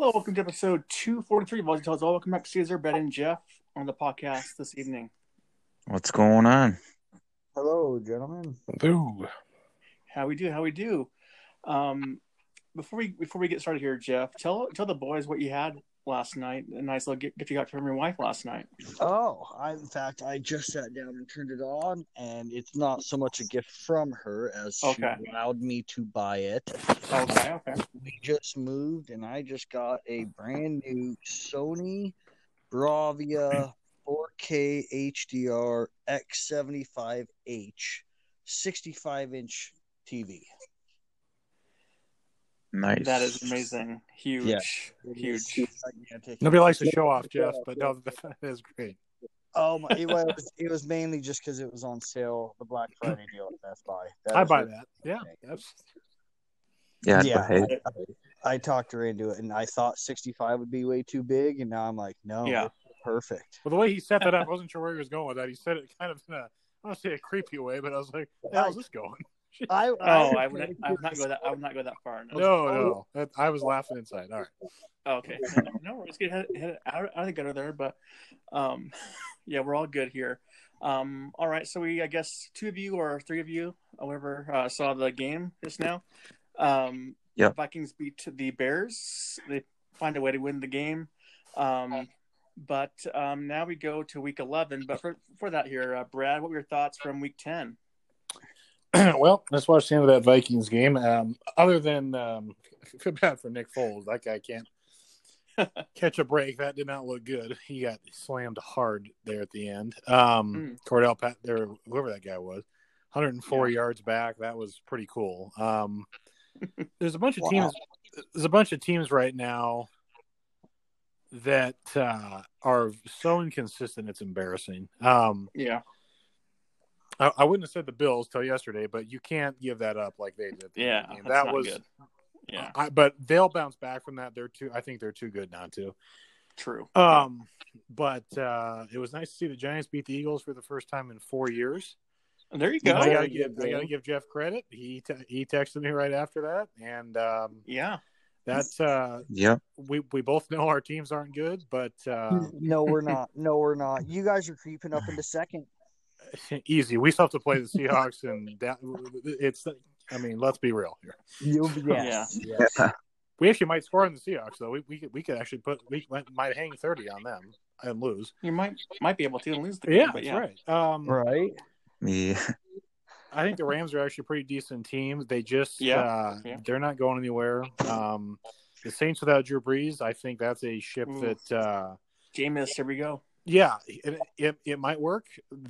Hello, welcome to episode 243 of Aussie Tells All. Welcome back, to Caesar, Ben, and Jeff on the podcast this evening. What's going on? Hello, gentlemen. Ooh. How we do? How we do? Um, before we before we get started here, Jeff, tell tell the boys what you had last night. A nice little gift you got from your wife last night. Oh, I in fact I just sat down and turned it on, and it's not so much a gift from her as Okay. she allowed me to buy it. Okay, okay. We just moved, and I just got a brand new Sony Bravia 4K HDR X75H 65 inch TV. Nice. That is amazing. Huge, Yeah. huge. Gigantic. Nobody likes to show off, Jeff, but no, that is great. Oh my! It was it was mainly just because it was on sale, the Black Friday deal at Best Buy. That I buy that. Yeah. That's, Yeah, Yeah, but hey, I, I talked her into it, and I thought 65 would be way too big, and now I'm like, no, Yeah. perfect. well, the way he set that up, I wasn't sure where he was going with that. He said it kind of in a, I don't want say a creepy way, but I was like, how's this going? I, Oh, I would not, I would not go that. I would not go that far. No. No, no. I was laughing inside. All right. Okay. No, no, no worries. Get head, head out, out of the gutter there, but um, yeah, we're all good here. Um, all right. So we, I guess, two of you or three of you, however, uh, saw the game just now. Um, Yep. Vikings beat the Bears. They find a way to win the game. Um, but um, now we go to week 11. But for, for that here, uh, Brad, what were your thoughts from week 10? well, let's watch the end of that Vikings game. Um, other than, um, I feel bad for Nick Foles. That guy can't catch a break. That did not look good. He got slammed hard there at the end. Um, Cordarrelle Patterson, whoever that guy was, 104 yards back. That was pretty cool. Um, there's a bunch of Wow. teams. There's a bunch of teams right now that uh, are so inconsistent. It's embarrassing. Um, Yeah. I, I wouldn't have said the Bills till yesterday, but you can't give that up like they did. at the end Yeah. of the that was. good. Yeah. I, but they'll bounce back from that. They're too. I think they're too good not to. True. Um, but uh, it was nice to see the Giants beat the Eagles for the first time in four years. there you go. I go. gotta give I gotta give Jeff credit. He te- he texted me right after that, and um, Yeah. that's uh, yep. we we both know our teams aren't good, but uh, no, we're not. No, we're not. You guys are creeping up into second. easy. We still have to play the Seahawks, and that, it's. I mean, let's be real here. You, yes, yes. We actually might score on the Seahawks, though. We we could, we could actually put we might, might hang thirty on them and lose. You might might be able to lose the game, Yeah, but that's yeah. right. Um, Right? Yeah. I think the Rams are actually a pretty decent team. They just Yeah, uh, yeah. they're not going anywhere. Um, the Saints without Drew Brees, I think that's a ship Ooh. that uh, Jameis, here we go. Yeah, it, it it might work.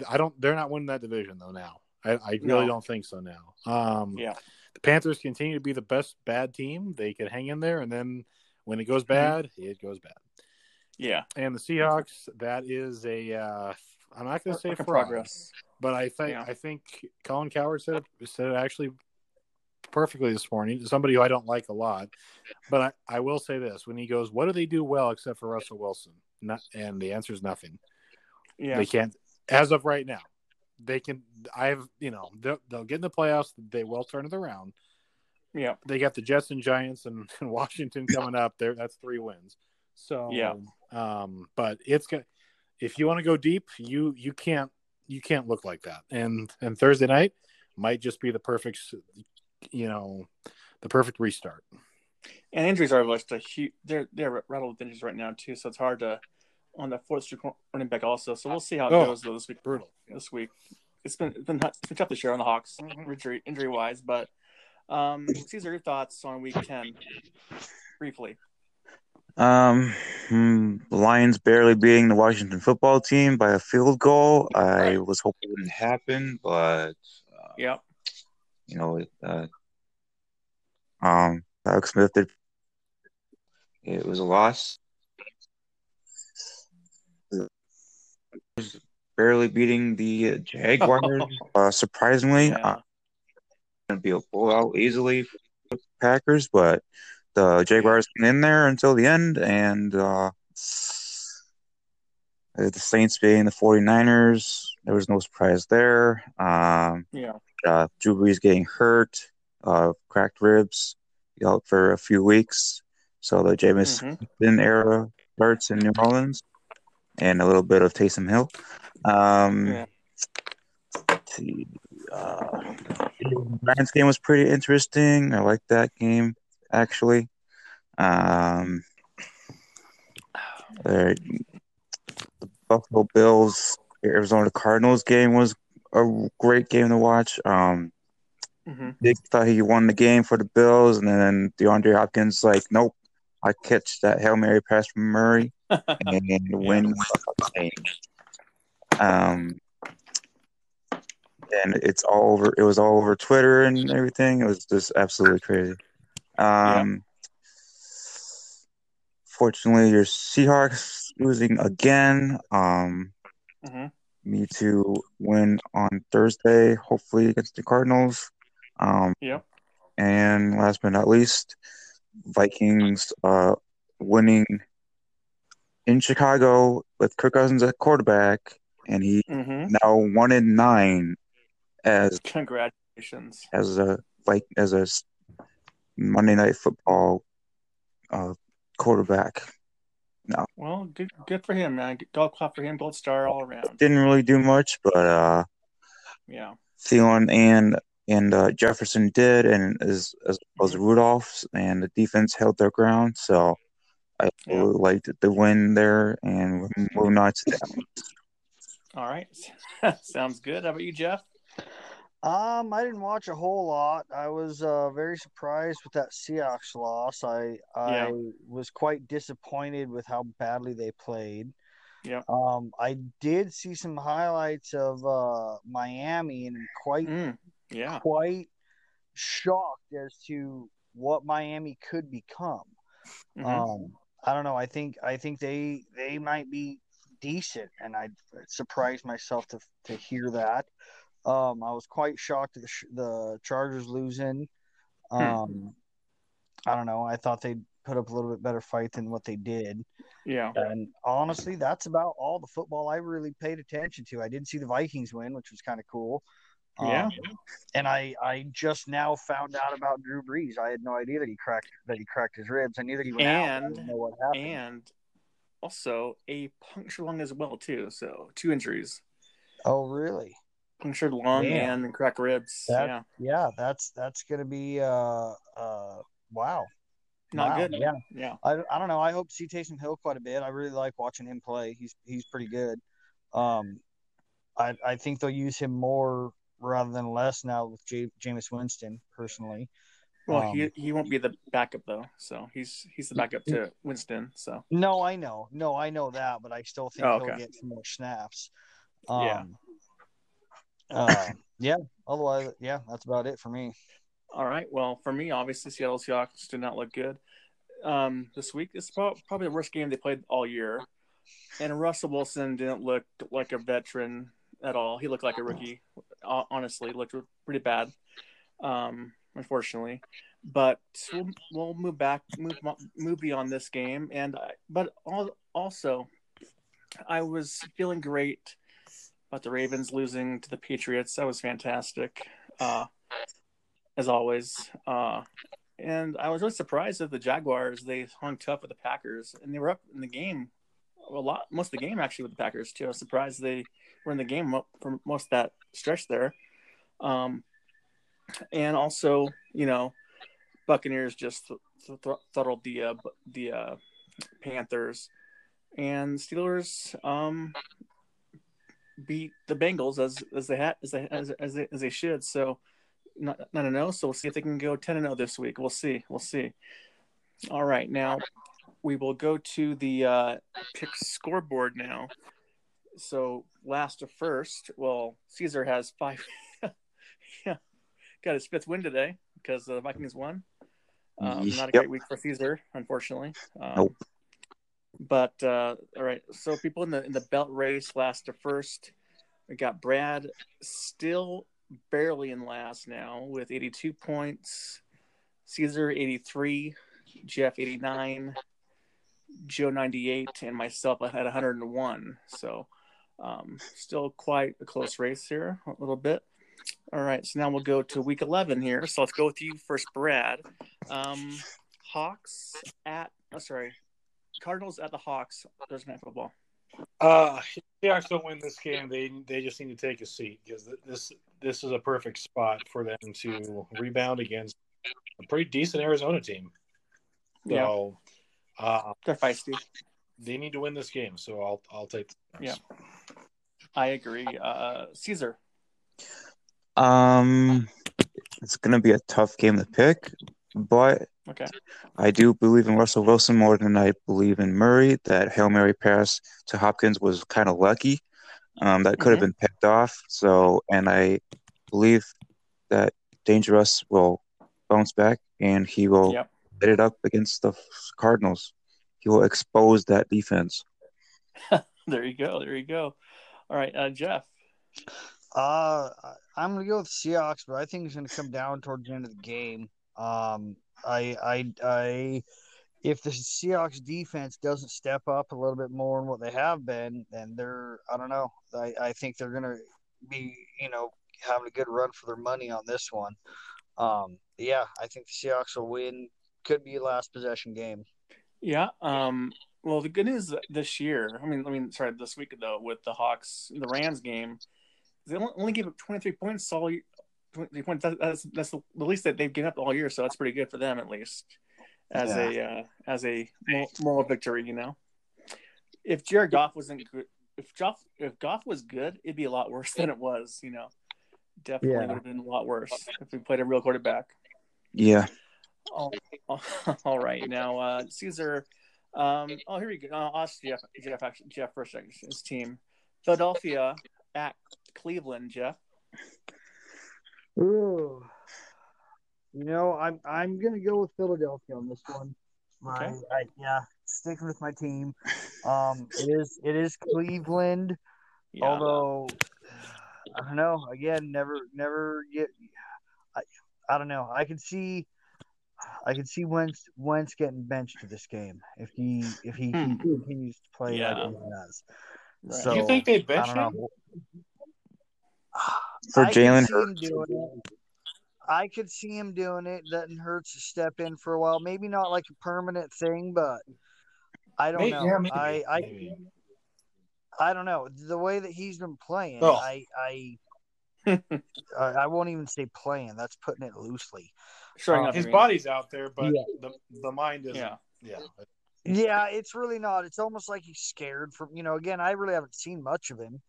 I don't. They're not winning that division though. Now, I, I really No. don't think so. Now, um, Yeah. the Panthers continue to be the best bad team. They could hang in there, and then when it goes Mm-hmm. bad, it goes bad. Yeah. And the Seahawks, that is a. Uh, I'm not going to say fraud, progress. but I think Yeah. I think Colin Cowherd said it, said it actually perfectly this morning. Somebody who I don't like a lot, but I, I will say this: when he goes, "What do they do well except for Russell Wilson?" Not, and the answer is nothing. Yeah. They can't, as of right now. They can. I've you know they'll, they'll get in the playoffs. They will turn it around. Yeah. They got the Jets and Giants and, and Washington coming up. There, that's three wins. So Yeah. Um, but it's got. If you want to go deep, you you can't you can't look like that. And and Thursday night might just be the perfect, you know, the perfect restart. And injuries are just a huge. They're they're rattled with injuries right now too, so it's hard to on the fourth string running back also. So we'll see how it Oh. goes though this week. Brutal. This week, it's been it's been, it's been tough this year on the Hawks Mhm. injury injury wise, but um, Caesar, your thoughts on week ten, briefly. Um, hmm, Lions barely beating the Washington football team by a field goal. I Right. was hoping it wouldn't happen, but uh, Yeah. you know, it, uh, um, Alex Smith did. It was a loss. Barely beating the Jaguars, uh, surprisingly. Yeah. Uh, going to be a blowout easily for the Packers, but the Jaguars went in there until the end, and uh, the Saints being the 49ers, there was no surprise there. Um, Yeah. uh, Drew Brees getting hurt, uh, cracked ribs, out for a few weeks. So the Jameis Mhm. Era starts in New Orleans, and a little bit of Taysom Hill. Um, Yeah. let's see, uh, the Giants game was pretty interesting. I like that game actually. Um, uh, the Buffalo Bills Arizona Cardinals game was a great game to watch. Um, hmm Diggs thought he won the game for the Bills, and then DeAndre Hopkins like, nope, I catch that hail mary pass from Murray and win the. Um, and it's all over. It was all over Twitter and everything. It was just absolutely crazy. Um, fortunately, your Seahawks losing again. Um, hmm me to win on Thursday, hopefully against the Cardinals. Um, Yep. and last but not least, Vikings uh, winning in Chicago with Kirk Cousins at quarterback, and he hmm now one in nine as Congratulations. as a like as a Monday Night Football uh, quarterback. No. Well, good good for him, man. Gold clap for him. Gold star all around. Didn't really do much, but uh, Yeah. Thielen and and uh, Jefferson did, and as as well as Rudolph, and the defense held their ground. So I Yeah. would like the win there, and we're moving on to that. All right. Sounds good. How about you, Jeff? Um, I didn't watch a whole lot. I was uh, very surprised with that Seahawks loss. I I Yeah. was quite disappointed with how badly they played. Yeah. Um, I did see some highlights of uh, Miami and quite Mm, yeah. quite shocked as to what Miami could become. Mhm. Um, I don't know. I think I think they they might be decent, and I surprised myself to to hear that. Um, I was quite shocked at the sh- the Chargers losing. Um, I don't know. I thought they'd put up a little bit better fight than what they did. yeah. And honestly, that's about all the football I really paid attention to. I did see the Vikings win, which was kind of cool. Yeah. Um, and I, I just now found out about Drew Brees. I had no idea that he cracked that he cracked his ribs. I knew that he went out. I And- know what happened. And also a punctured lung as well too. So two injuries: oh, really? punctured lung Damn. and cracked ribs. That- yeah. Yeah, that's that's gonna be uh uh wow. Not Wow, good. Yeah, Yeah. I, I don't know. I hope to see Taysom Hill quite a bit. I really like watching him play. He's he's pretty good. Um, I I think they'll use him more rather than less now with J- Jameis Winston personally. Well, he Um, he won't be the backup though. So he's he's the backup to Winston. So No, I know. No, I know that, but I still think Oh, he'll okay. get some more snaps. Um, Yeah. uh, yeah. Otherwise, yeah, that's about it for me. all right. Well, for me, obviously Seattle Seahawks did not look good um, this week. It's probably the worst game they played all year. And Russell Wilson didn't look like a veteran at all. He looked like a rookie. Honestly, looked pretty bad. Um, unfortunately, but we'll, we'll move back, move move beyond this game. And I, but al- also, I was feeling great about the Ravens losing to the Patriots. That was fantastic, uh, as always. Uh, and I was really surprised that the Jaguars they hung tough with the Packers, and they were up in the game a lot, most of the game actually with the Packers too. I was surprised they were in the game for most of that stretch there. Um, and also, you know, Buccaneers just th- th- th- throttled the uh, the uh, Panthers, and Steelers um, beat the Bengals as as they had as they as, as they as they should. So not not a no. So we'll see if they can go ten and zero this week. We'll see. We'll see. All right, now we will go to the uh, pick scoreboard now. So last to first. Well, Caesar has five. yeah, got his fifth win today because the Vikings won. Um, not a Yep. great week for Caesar, unfortunately. Um, Nope. But uh, all right, so people in the in the belt race, last to first, we got Brad still barely in last now with 82 points, Caesar 83, Jeff 89, Joe 98, and myself I had 101. So um, still quite a close race here, a little bit. All right, so now we'll go to week 11 here. So let's go with you first, Brad. Um, Hawks at. Oh, sorry, Cardinals at the Hawks. Thursday night football. Uh, Seahawks don't win this game. They they just need to take a seat because this this is a perfect spot for them to rebound against a pretty decent Arizona team. So, uh, They're feisty. They need to win this game. So I'll I'll take. The Yeah. I agree. Uh, Caesar. Um, it's gonna be a tough game to pick, but Okay. I do believe in Russell Wilson more than I believe in Murray. That Hail Mary pass to Hopkins was kind of lucky. Um, that could have Mhm. been picked off. So, and I believe that DangeRuss will bounce back and he will Yep. hit it up against the Cardinals. He will expose that defense. There you go. There you go. All right, uh, Jeff. Uh, I- I'm gonna go with Seahawks, but I think it's gonna come down towards the end of the game. Um, I, I, I, if the Seahawks defense doesn't step up a little bit more than what they have been, then they're, I don't know. I, I think they're gonna be, you know, having a good run for their money on this one. Um, yeah, I think the Seahawks will win. Could be a last possession game. Yeah. Um. Well, the good news this year. I mean, I mean, sorry, this week though, with the Hawks, the Rams game, they only, gave up 23 points all. year- 23 points. That, that's that's the least that they've given up all year. So that's pretty good for them at least, as a uh, as a moral victory. You know, if Jared Goff wasn't good, if Goff if Goff was good, it'd be a lot worse than it was. You know, definitely Yeah. would have been a lot worse if we played a real quarterback. Yeah. Oh, all right. Now, uh, Caesar. Um, oh, here we go. Uh, ask Jeff. Jeff, Jeff first. His team, Philadelphia at Cleveland. Jeff. Ooh. You know, I'm I'm gonna go with Philadelphia on this one. Okay. I, I, yeah, sticking with my team. Um, it is it is Cleveland, Yeah. although I don't know. Again, never never get. I I don't know. I can see. I can see Wentz Wentz getting benched to this game if he if he, Hmm. continues to play Yeah. like he has. Right. So you think they I bench him? know. For I could Jalen see him Hurts. doing it. I could see him doing it, letting Hurts step in for a while. Maybe not like a permanent thing, but I don't May- know. yeah, maybe, I, I maybe. I don't know the way that he's been playing. Oh. I I I I won't even say playing. That's putting it loosely. Showing Uh, up. His I body's out there, but Yeah. the the mind isn't. Yeah. Yeah. Yeah, it's really not. It's almost like he's scared from you know. Again, I really haven't seen much of him.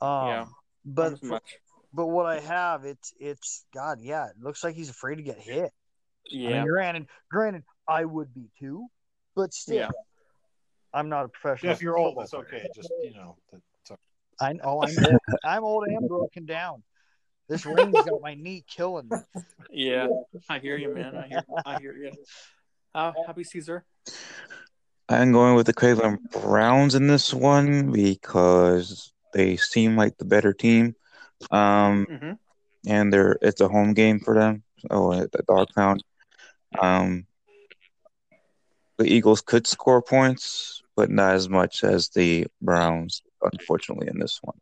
Um, Yeah. but for- much. but what I have, it's it's God. Yeah, it looks like he's afraid to get hit. I Yeah. mean, granted, granted, I would be too, but still, Yeah. I'm not a professional. If you're old, football it's okay. Just you know. That's okay. I know I'm old. I'm old and broken down. This ring's got my knee killing me. Yeah. I hear you, man. I hear. I hear you. Uh, happy Caesar. I'm going with the Cleveland Browns in this one because they seem like the better team. Um, hmm and they're it's a home game for them. Oh, at the dog pound. Um, the Eagles could score points, but not as much as the Browns, unfortunately, in this one.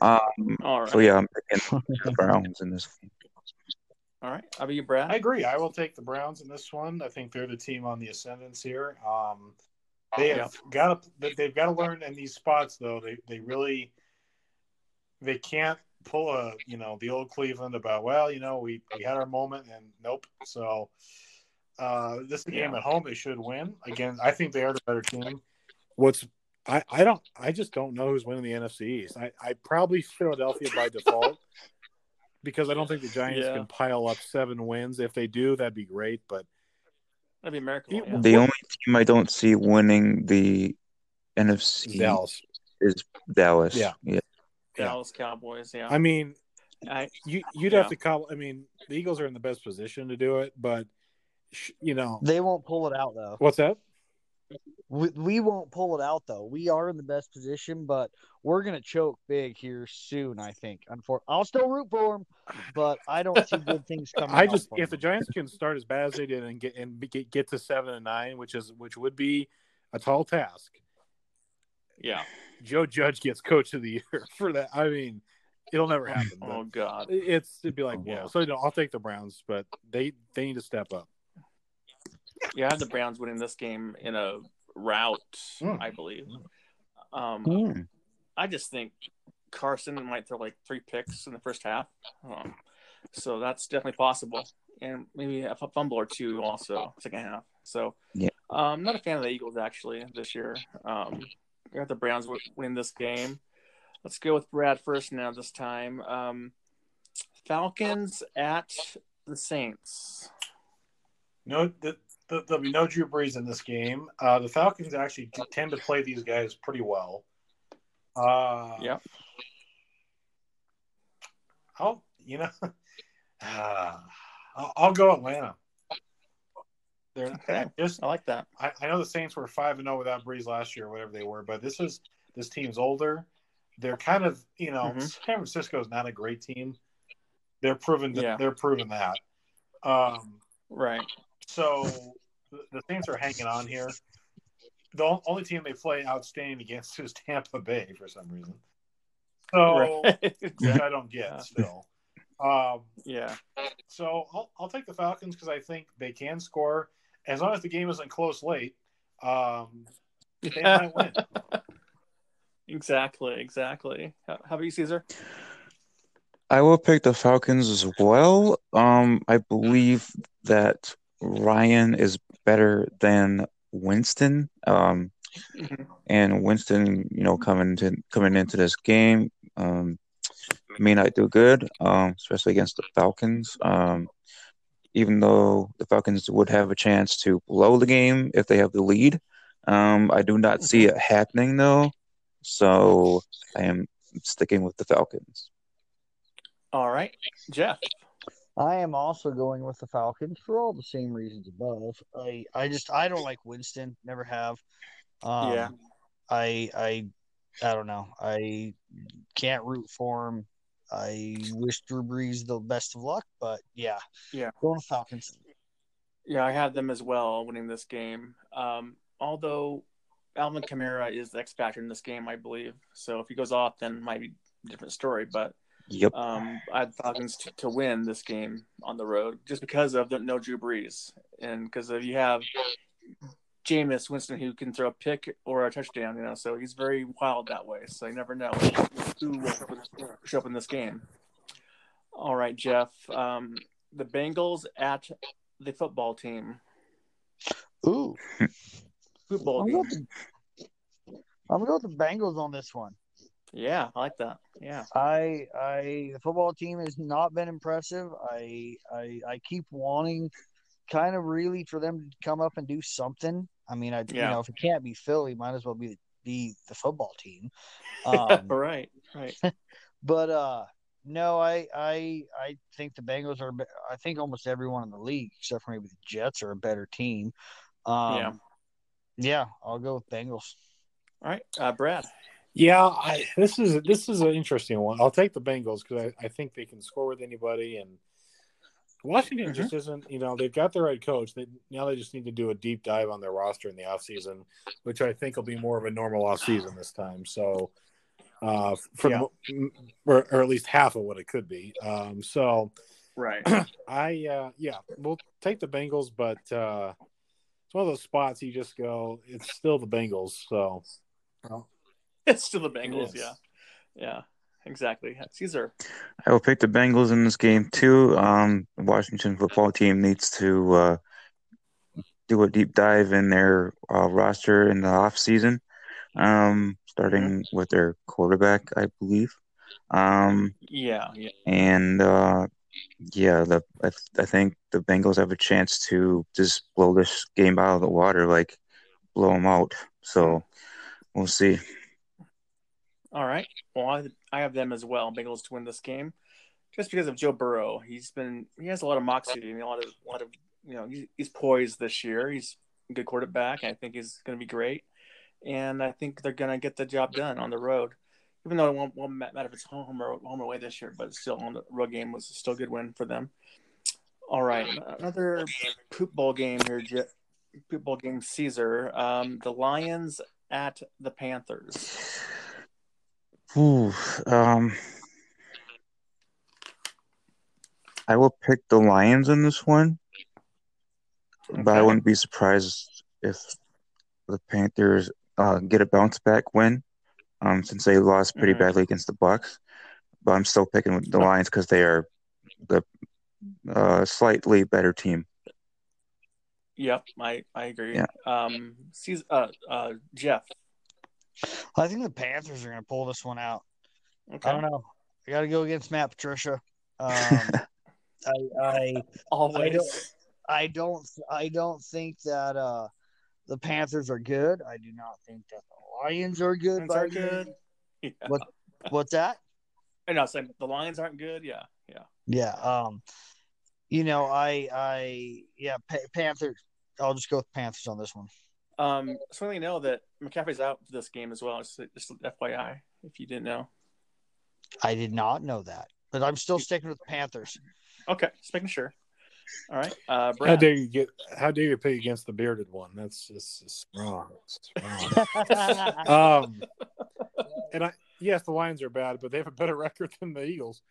Um, All right. so yeah, I'm picking the Browns in this. Game. All right. How about you, Brad? I agree. I will take the Browns in this one. I think they're the team on the ascendance here. Um, they have got to they've got to learn in these spots though. They they really they can't pull a you know the old Cleveland about well you know we we had our moment and nope. So uh, this game Yeah. at home they should win. Again, I think they are the better team. What's I, I don't I just don't know who's winning the NFC East. I, I probably Philadelphia by default because I don't think the Giants Yeah. can pile up seven wins. If they do, that'd be great. But That'd be a miracle. Yeah. The only team I don't see winning the NFC Dallas, is Dallas. Yeah. yeah. yeah. Dallas Cowboys. Yeah. I mean, I, you you'd Yeah. have to call. I mean, the Eagles are in the best position to do it, but you know They won't pull it out though. what's that? We, we won't pull it out though. We are in the best position, but we're gonna choke big here soon. I think. Unfortunately, I'll still root for them, but I don't see good things coming. I just for if the Giants can start as bad as they did and get and get, get to seven and nine, which is which would be a tall task. yeah. Joe Judge gets Coach of the Year for that. I mean, it'll never happen. Oh God. It's it'd be like, oh, Yeah. whoa. So you know, I'll take the Browns, but they they need to step up. Yeah, I have the Browns winning this game in a route, Hmm. I believe. Um, Hmm. I just think Carson might throw like three picks in the first half, um, so that's definitely possible, and maybe a fumble or two also second half. So, Yeah. um, not a fan of the Eagles actually this year. Um, I got the Browns wi- winning this game. Let's go with Brad first now. This time, um, Falcons at the Saints. No, the, the, there'll be no Drew Brees in this game. Uh, the Falcons actually tend to play these guys pretty well. Uh, Yep. I'll, you know, uh, I'll, I'll go Atlanta. They're Okay. just. I like that. I, I know the Saints were five and zero without Brees last year, or whatever they were, but this is this team's older. They're kind of, you know, Mhm. San Francisco is not a great team. They're proven that Yeah. they're proven that. Um, Right. So the- the Saints are hanging on here. The only team they play outstanding against is Tampa Bay for some reason. So Right. which I don't get Yeah. still. Um, yeah. so I'll, I'll take the Falcons because I think they can score as long as the game isn't close late. Um, they might win. Exactly. Exactly. How, how about you, Caesar? I will pick the Falcons as well. Um, I believe that Ryan is better than Winston. Um, Mhm. and Winston, you know, coming to coming into this game, um, may not do good, um, especially against the Falcons. Um, even though the Falcons would have a chance to blow the game if they have the lead, um, I do not see it happening though. So I am sticking with the Falcons. All right, Jeff. I am also going with the Falcons for all the same reasons above. I I just I don't like Winston, never have. Um, Yeah. I I I don't know. I can't root for him. I wish Drew Brees the best of luck, but yeah, Yeah. going to Falcons. Yeah, I have them as well winning this game. Um, although Alvin Kamara is the X factor in this game, I believe. So if he goes off, then it might be a different story. But Yep. um, I had Falcons to, to win this game on the road just because of the no Drew Brees and because if you have Jameis Winston who can throw a pick or a touchdown, you know, so he's very wild that way. So you never know who will show up in- show up in this game. All right, Jeff. Um, the Bengals at the football team. Ooh, Football I'm game. going, to, I'm going with the Bengals on this one. Yeah, I like that. Yeah. I I the football team has not been impressive. I I I keep wanting kind of really for them to come up and do something. I mean, I you know if it can't be Philly, might as well be be the football team. Um, right. Right. but uh no, I I I think the Bengals are. I think almost everyone in the league, except for maybe the Jets, are a better team. Um, Yeah. yeah, I'll go with Bengals. All right, uh, Brad. Yeah, I, this is this is an interesting one. I'll take the Bengals because I, I think they can score with anybody, and Washington Mhm. just isn't. You know, they've got the right coach. They, now they just need to do a deep dive on their roster in the offseason, which I think will be more of a normal offseason this time. So, uh, for Yeah. the, or, or at least half of what it could be. Um, so Right. I uh, yeah, we'll take the Bengals, but uh, it's one of those spots you just go. It's still the Bengals. So. well, it's to the Bengals. Yeah. Yeah. Exactly. Caesar. I will pick the Bengals in this game too. Um, the Washington football team needs to uh, do a deep dive in their uh, roster in the off season, um, starting with their quarterback, I believe. Um, Yeah. Yeah. and uh, yeah, the I, I think the Bengals have a chance to just blow this game out of the water, like blow them out. So we'll see. All right. Well, I, I have them as well. Bengals to win this game, just because of Joe Burrow. He's been he has a lot of moxie and a lot of a lot of you know he's, he's poised this year. He's a good quarterback. I think he's going to be great, and I think they're going to get the job done on the road. Even though it won't, won't matter if it's home or home away this year, but still on the road game was still a good win for them. All right, another poop bowl game here. Je- Poop bowl game, Caesar. Um, the Lions at the Panthers. Ooh, um, I will pick the Lions in this one. but I wouldn't be surprised if the Panthers uh, get a bounce back win, um, since they lost pretty Mhm. badly against the Bucks. But I'm still picking the. Lions because they are the uh, slightly better team. Yep, I I agree. Yeah. Um, uh, uh, Jeff. I think the Panthers are going to pull this one out. Okay. I don't know. I got to go against Matt Patricia. Um, I, I Always. I don't I don't think that uh the Panthers are good. I do not think that the Lions are good. Lions are good. Yeah. What what's that? I was saying the Lions aren't good. Yeah, yeah. Yeah. Um you know, I I yeah, pa- Panthers I'll just go with Panthers on this one. Um, so you know that McCaffrey's out for this game as well. Just, just FYI, if you didn't know. I did not know that. But I'm still sticking with the Panthers. Okay, just making sure. All right, uh, How dare you get? How dare you pick against the bearded one? That's just, just wrong. It's wrong. um, and I yes, the Lions are bad, but they have a better record than the Eagles.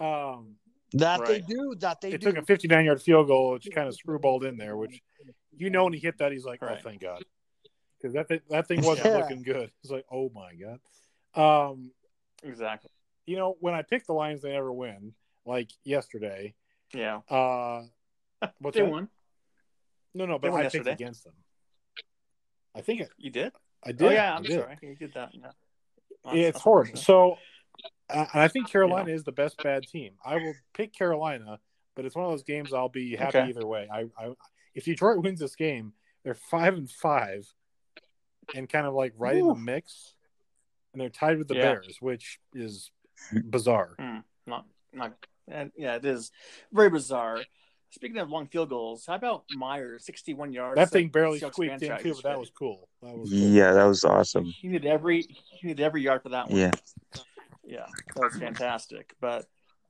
Um, that they do, that they they do. took a 59 yard field goal, which kind of screwballed in there. Which you know when he hit that, he's like, Right. "Oh, thank God," because that thing, that thing wasn't Yeah. looking good. It's like, "Oh my God." Um, Exactly. you know when I pick the Lions, they never win. Like yesterday. Yeah. Uh, what's they that? won. No, no, but won I picked against them. I think it, You did? I did. oh yeah, I I'm did. sorry. You did that. Yeah. That's- Yeah, it's that's horrible. So, uh, and I think Carolina is the best bad team. I will pick Carolina, but it's one of those games I'll be happy Okay. either way. I, I, if Detroit wins this game, they're five and five, and kind of like right in the mix, and they're tied with the Yeah. Bears, which is bizarre. not not and yeah, it is very bizarre. Speaking of long field goals, how about Myers, sixty-one yards? That thing barely Seahawks squeaked in too, but that was cool. That was cool. Yeah, that was awesome. He needed every he needed every yard for that one. Yeah. yeah, that was fantastic. But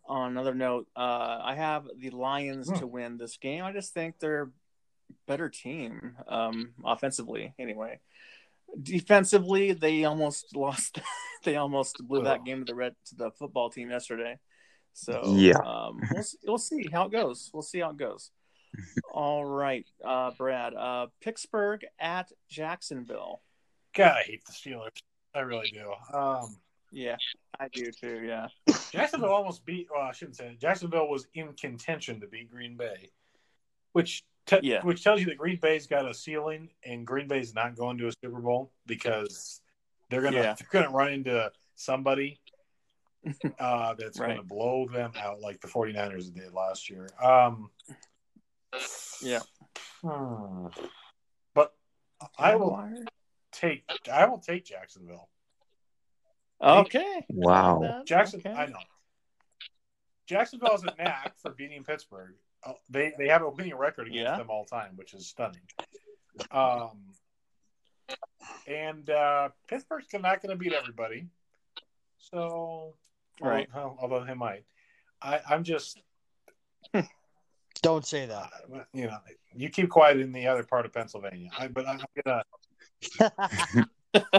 on another note, uh, I have the Lions Hmm. to win this game. I just think they're a better team um, offensively. Anyway, defensively, they almost lost. they almost blew that game to the red to the football team yesterday. So Yeah. um, we'll we'll see how it goes. We'll see how it goes. All right, uh, Brad. Uh, Pittsburgh at Jacksonville. God, I hate the Steelers. I really do. Um, Yeah, I do too. Yeah. Jacksonville almost beat. Well, I shouldn't say it. Jacksonville was in contention to beat Green Bay, which te- Yeah. which tells you that Green Bay's got a ceiling, and Green Bay's not going to a Super Bowl because they're gonna Yeah. they're gonna run into somebody uh, that's Right. gonna blow them out like the 49ers did last year. Um, Yeah. hmm. But I will take I will take Jacksonville. Okay. Wow. That- Jackson, okay. I know. Jacksonville has a knack for beating Pittsburgh. Oh, They they have a winning record against Yeah. them all time, which is stunning. Um, and uh, Pittsburgh's not going to beat everybody, so Right. Although, although they might, I, I'm just Don't say that. uh, you know you keep quiet in the other part of Pennsylvania. I, but I'm gonna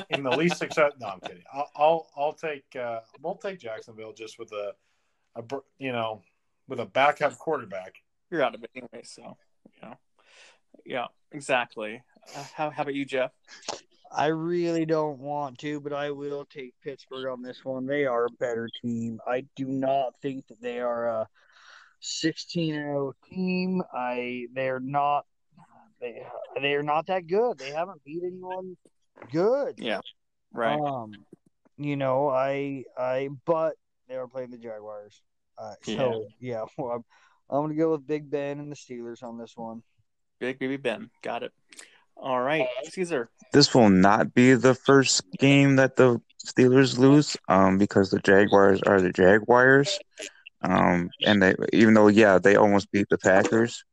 in the least success. No, I'm kidding. I'll I'll, I'll take uh, we'll take Jacksonville just with a, a you know with a backup quarterback. You're out of it anyway, so yeah, yeah, exactly. Uh, how how about you, Jeff? I really don't want to, but I will take Pittsburgh on this one. They are a better team. I do not think that they are a 16-0 team. I they're not they they're not that good. They haven't beat anyone good. Yeah, right. Um, you know, I I but they are playing the Jaguars. Uh, so yeah, well, I'm, I'm gonna go with Big Ben and the Steelers on this one. Big baby Ben, got it. All right, Caesar. This will not be the first game that the Steelers lose, um, because the Jaguars are the Jaguars, um, and they even though yeah they almost beat the Packers,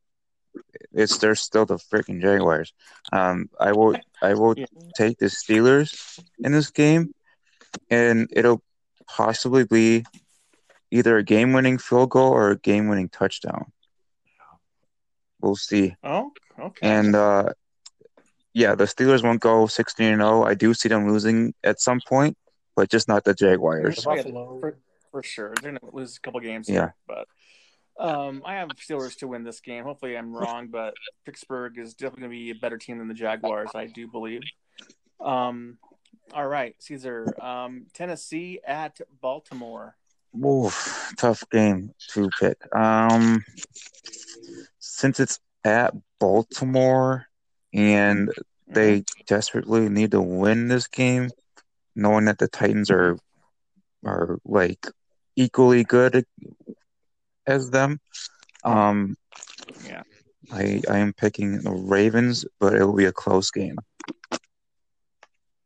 it's they're still the freaking Jaguars. Um, I will I will Yeah. take the Steelers in this game, and it'll possibly be either a game-winning field goal or a game-winning touchdown. We'll see. Oh, okay. And uh, yeah, the Steelers won't go 16 and 0. I do see them losing at some point, but just not the Jaguars. Buffalo. for, for sure, they're gonna lose a couple games. Yeah. but Um, I have Steelers to win this game. Hopefully, I'm wrong, but Pittsburgh is definitely going to be a better team than the Jaguars. I do believe. Um, all right, Caesar. Um, Tennessee at Baltimore. Oof, tough game to pick. Um, since it's at Baltimore and they desperately need to win this game, knowing that the Titans are are like equally good as them. Um, Yeah. I I am picking the Ravens, but it will be a close game.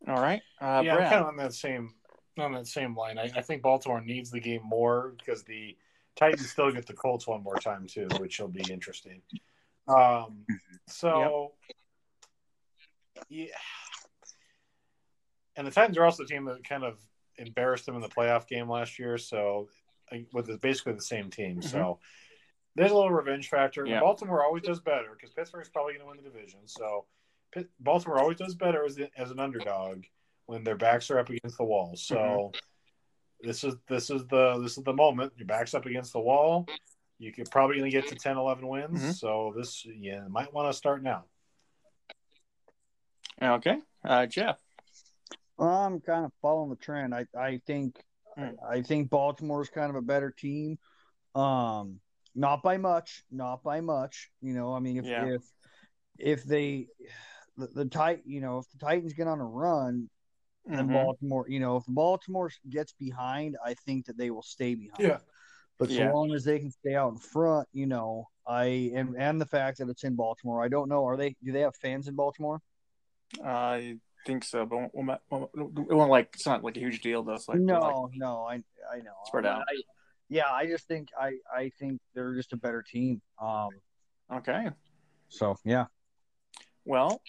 All right, uh, yeah, I'm kind of on that same on that same line. I, I think Baltimore needs the game more because the Titans still get the Colts one more time too, which will be interesting. Um, so yeah, and the Titans are also the team that kind of embarrassed them in the playoff game last year. So with basically the same team, so there's a little revenge factor. Baltimore always does better because Pittsburgh's probably going to win the division. So Baltimore always does better as, as an underdog when their backs are up against the wall. So this is this is the this is the moment. Your back's up against the wall. You could probably going to get to 10, 11 wins. Mhm. So this yeah might want to start now. Okay, uh, Jeff. I'm kind of following the trend. I, I think Mm. I think Baltimore's kind of a better team. Um, not by much, not by much. You know, I mean, if Yeah. if if they the, the tit you know, if the Titans get on a run, then Mhm. Baltimore, you know, if Baltimore gets behind, I think that they will stay behind. Yeah. But so long as they can stay out in front, you know, I and and the fact that it's in Baltimore, I don't know. Are they? Do they have fans in Baltimore? I think so, but it won't, won't- it won't like it's not like a huge deal though. It's like no, like- no, I I know. Spread out. I- yeah, I just think I I think they're just a better team. Um. okay. So yeah. Well,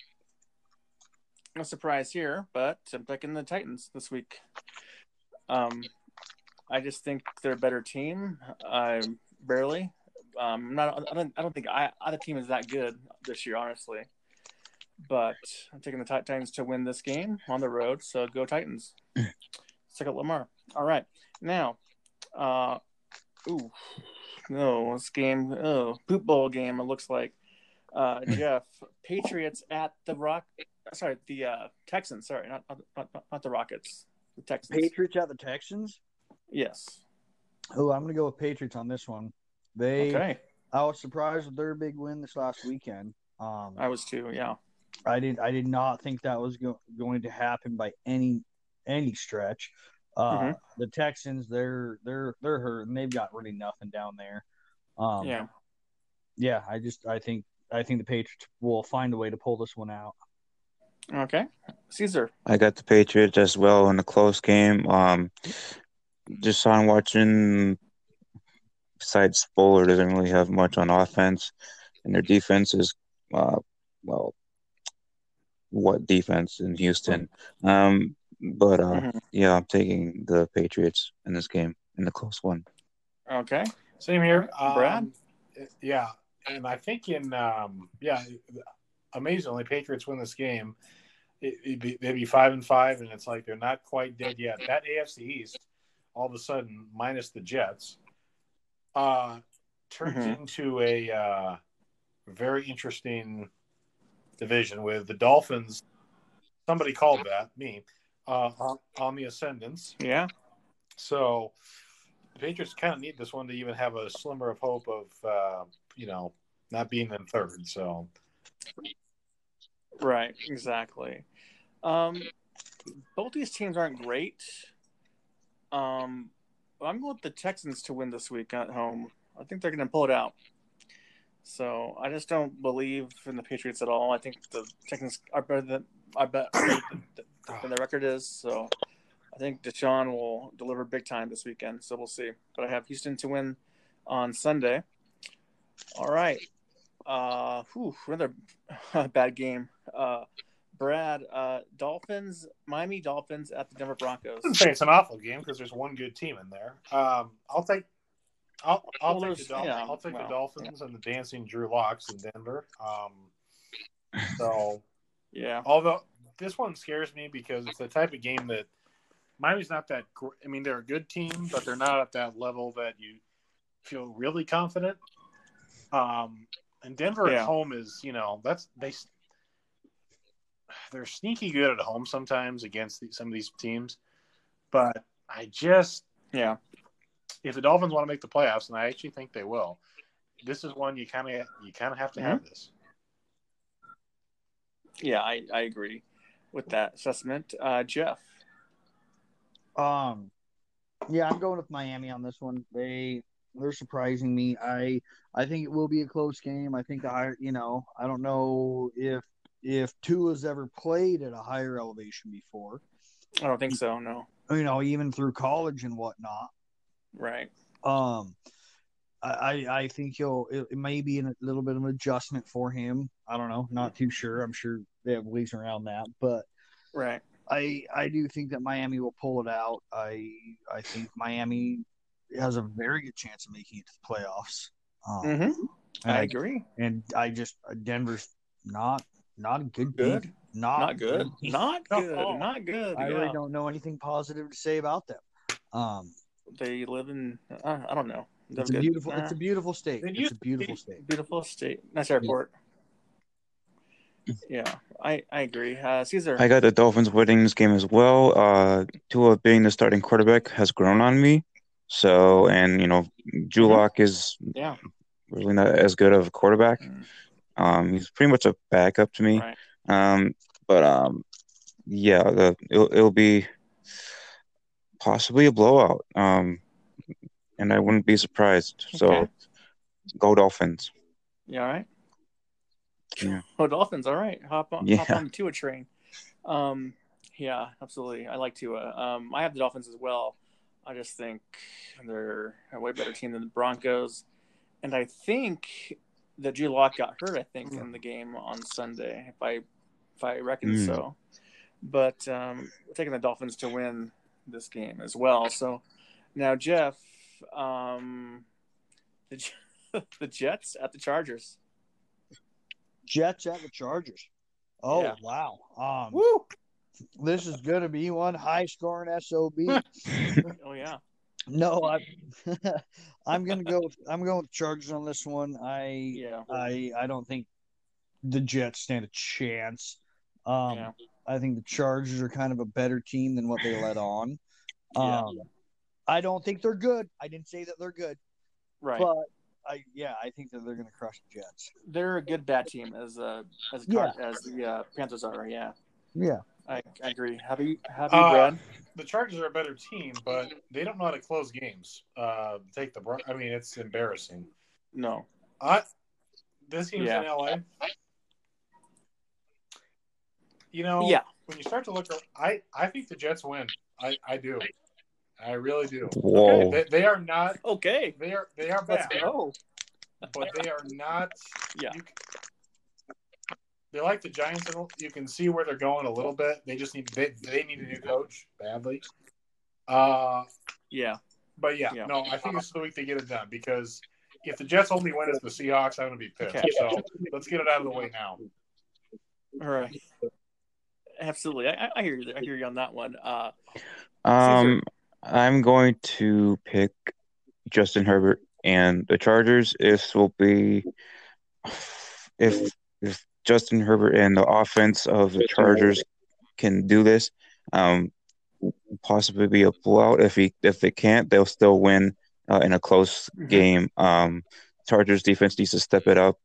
no surprise here, but I'm picking the Titans this week. Um, I just think they're a better team. I barely. Um, not. I don't. I don't think I, either team is that good this year, honestly. But I'm taking the Titans to win this game on the road. So go Titans. Check out Lamar. All right, now, uh, ooh, no, this game. Oh, poop bowl game. It looks like. Uh, Jeff, Patriots at the Rock. Sorry, the uh, Texans. Sorry, not not, not not the Rockets. The Texans. Patriots at the Texans. Yes. Oh, I'm gonna go with Patriots on this one. They. Okay. I was surprised with their big win this last weekend. Um, I was too. Yeah. I did. I did not think that was go- going to happen by any any stretch. Uh, Mhm. The Texans, they're they're they're hurt, and they've got really nothing down there. Um, Yeah. yeah. I just I think I think the Patriots will find a way to pull this one out. Okay. Caesar. I got the Patriots as well in a close game. Um, just on watching. Besides Bowler, doesn't really have much on offense, and their defense is, uh, well, what defense in Houston? Um, but uh, Mhm. yeah, I'm taking the Patriots in this game in the close one. Okay. Same here, um, Brad? Yeah, and I think in um, yeah, amazingly, Patriots win this game. It, it'd be, they'd be five and five, and it's like they're not quite dead yet. That AFC East, all of a sudden, minus the Jets, uh, turns Mhm. into a uh, very interesting division with the Dolphins. Somebody called that me uh, on, on the ascendants. Yeah. So the Patriots kind of need this one to even have a slimmer of hope of, uh, you know, not being in third. So Right. Exactly. Um, both these teams aren't great. Um, I'm going with the Texans to win this week at home. I think they're going to pull it out. So I just don't believe in the Patriots at all. I think the Texans are better than I bet than the record is. So I think Deshaun will deliver big time this weekend. So we'll see. But I have Houston to win on Sunday. All right. Uh, whew, another bad game. Uh, Brad, uh, Dolphins, Miami Dolphins at the Denver Broncos. I say it's an awful game because there's one good team in there. Um, I'll take. I'll, I'll Well, take, the, there's- Dol- yeah, I'll take well, the Dolphins and the dancing Drew Locks in Denver. Um, so, Yeah. although this one scares me because it's the type of game that Miami's not that. I mean, they're a good team, but they're not at that level that you feel really confident. Um, and Denver Yeah. at home is, you know, that's they they're sneaky good at home sometimes against the, some of these teams, but I just Yeah. if the Dolphins want to make the playoffs, and I actually think they will, this is one you kind of you kind of have to have this. Yeah, I, I agree with that assessment. Uh, Jeff. Um, yeah, I'm going with Miami on this one. They they're surprising me. I I think it will be a close game. I think I you know I don't know if if Tua's ever played at a higher elevation before. I don't think so. No. You know, even through college and whatnot. Right. Um, I I, think he'll it, it may be a little bit of an adjustment for him. I don't know, not too sure. I'm sure they have ways around that, but Right. I I do think that Miami will pull it out. I I think Miami has a very good chance of making it to the playoffs. Um, hmm I I, agree. and I just Denver's not not good Good. team. Not, Not good. team. Not No. good. Not good. I yeah. really don't know anything positive to say about them. Um, They live in. Uh, I don't know. They're it's a good. beautiful Uh, it's a beautiful state. Then It's a beautiful state. beautiful state. Nice airport. Yeah, I I agree. Uh, Caesar. I got the Dolphins winning this game as well. Uh, Tua being the starting quarterback has grown on me. So, and you know, Drew Lock is yeah. really not as good of a quarterback. Mm. Um, he's pretty much a backup to me. Right. Um, but um, yeah, the it'll, it'll be possibly a blowout. Um, and I wouldn't be surprised. So, go Dolphins. You all right? Yeah. Oh, Dolphins. All right. Hop on. Hop on the Tua train. Um, yeah, absolutely. I like Tua. Um, I have the Dolphins as well. I just think they're a way better team than the Broncos, and I think that Drew Lock got hurt. I think in the game on Sunday, if I if I reckon Mm. so. But um, we're taking the Dolphins to win this game as well. So now, Jeff, um, the the Jets at the Chargers. Jets at the Chargers. Oh Yeah. wow. Um, Woo! this is gonna be one high scoring sob. Oh yeah. No, I, I'm gonna go. With, I'm going with Chargers on this one. I Yeah. I I don't think the Jets stand a chance. Um, Yeah. I think the Chargers are kind of a better team than what they let on. Yeah. Um, I don't think they're good. I didn't say that they're good, Right. but I yeah, I think that they're going to crush the Jets. They're a good bad team as uh as Yeah. as the uh, Panthers are. Yeah. Yeah, I, I agree. Happy happy Uh, Brad. The Chargers are a better team, but they don't know how to close games. Uh, take the Bron- I mean, it's embarrassing. No. I this game's Yeah. in LA. You know, Yeah. when you start to look, I I think the Jets win. I I do. I really do. Whoa. They, they are not. Okay. They are. They are Let's go. but they are not. Yeah. you c- they're like the Giants. You can see where they're going a little bit. They just need. They they need a new coach badly. Uh, Yeah. but yeah, Yeah. no, I think this is the week they get it done because if the Jets only win as the Seahawks, I'm gonna be pissed. Okay. So let's get it out of the way now. All right. Absolutely. I, I hear you. I hear you on that one. Uh, Um, I'm going to pick Justin Herbert and the Chargers. This will be if if Justin Herbert and the offense of the Chargers can do this, um, possibly be a blowout. If he if they can't, they'll still win uh, in a close Mhm. game. Um, Chargers defense needs to step it up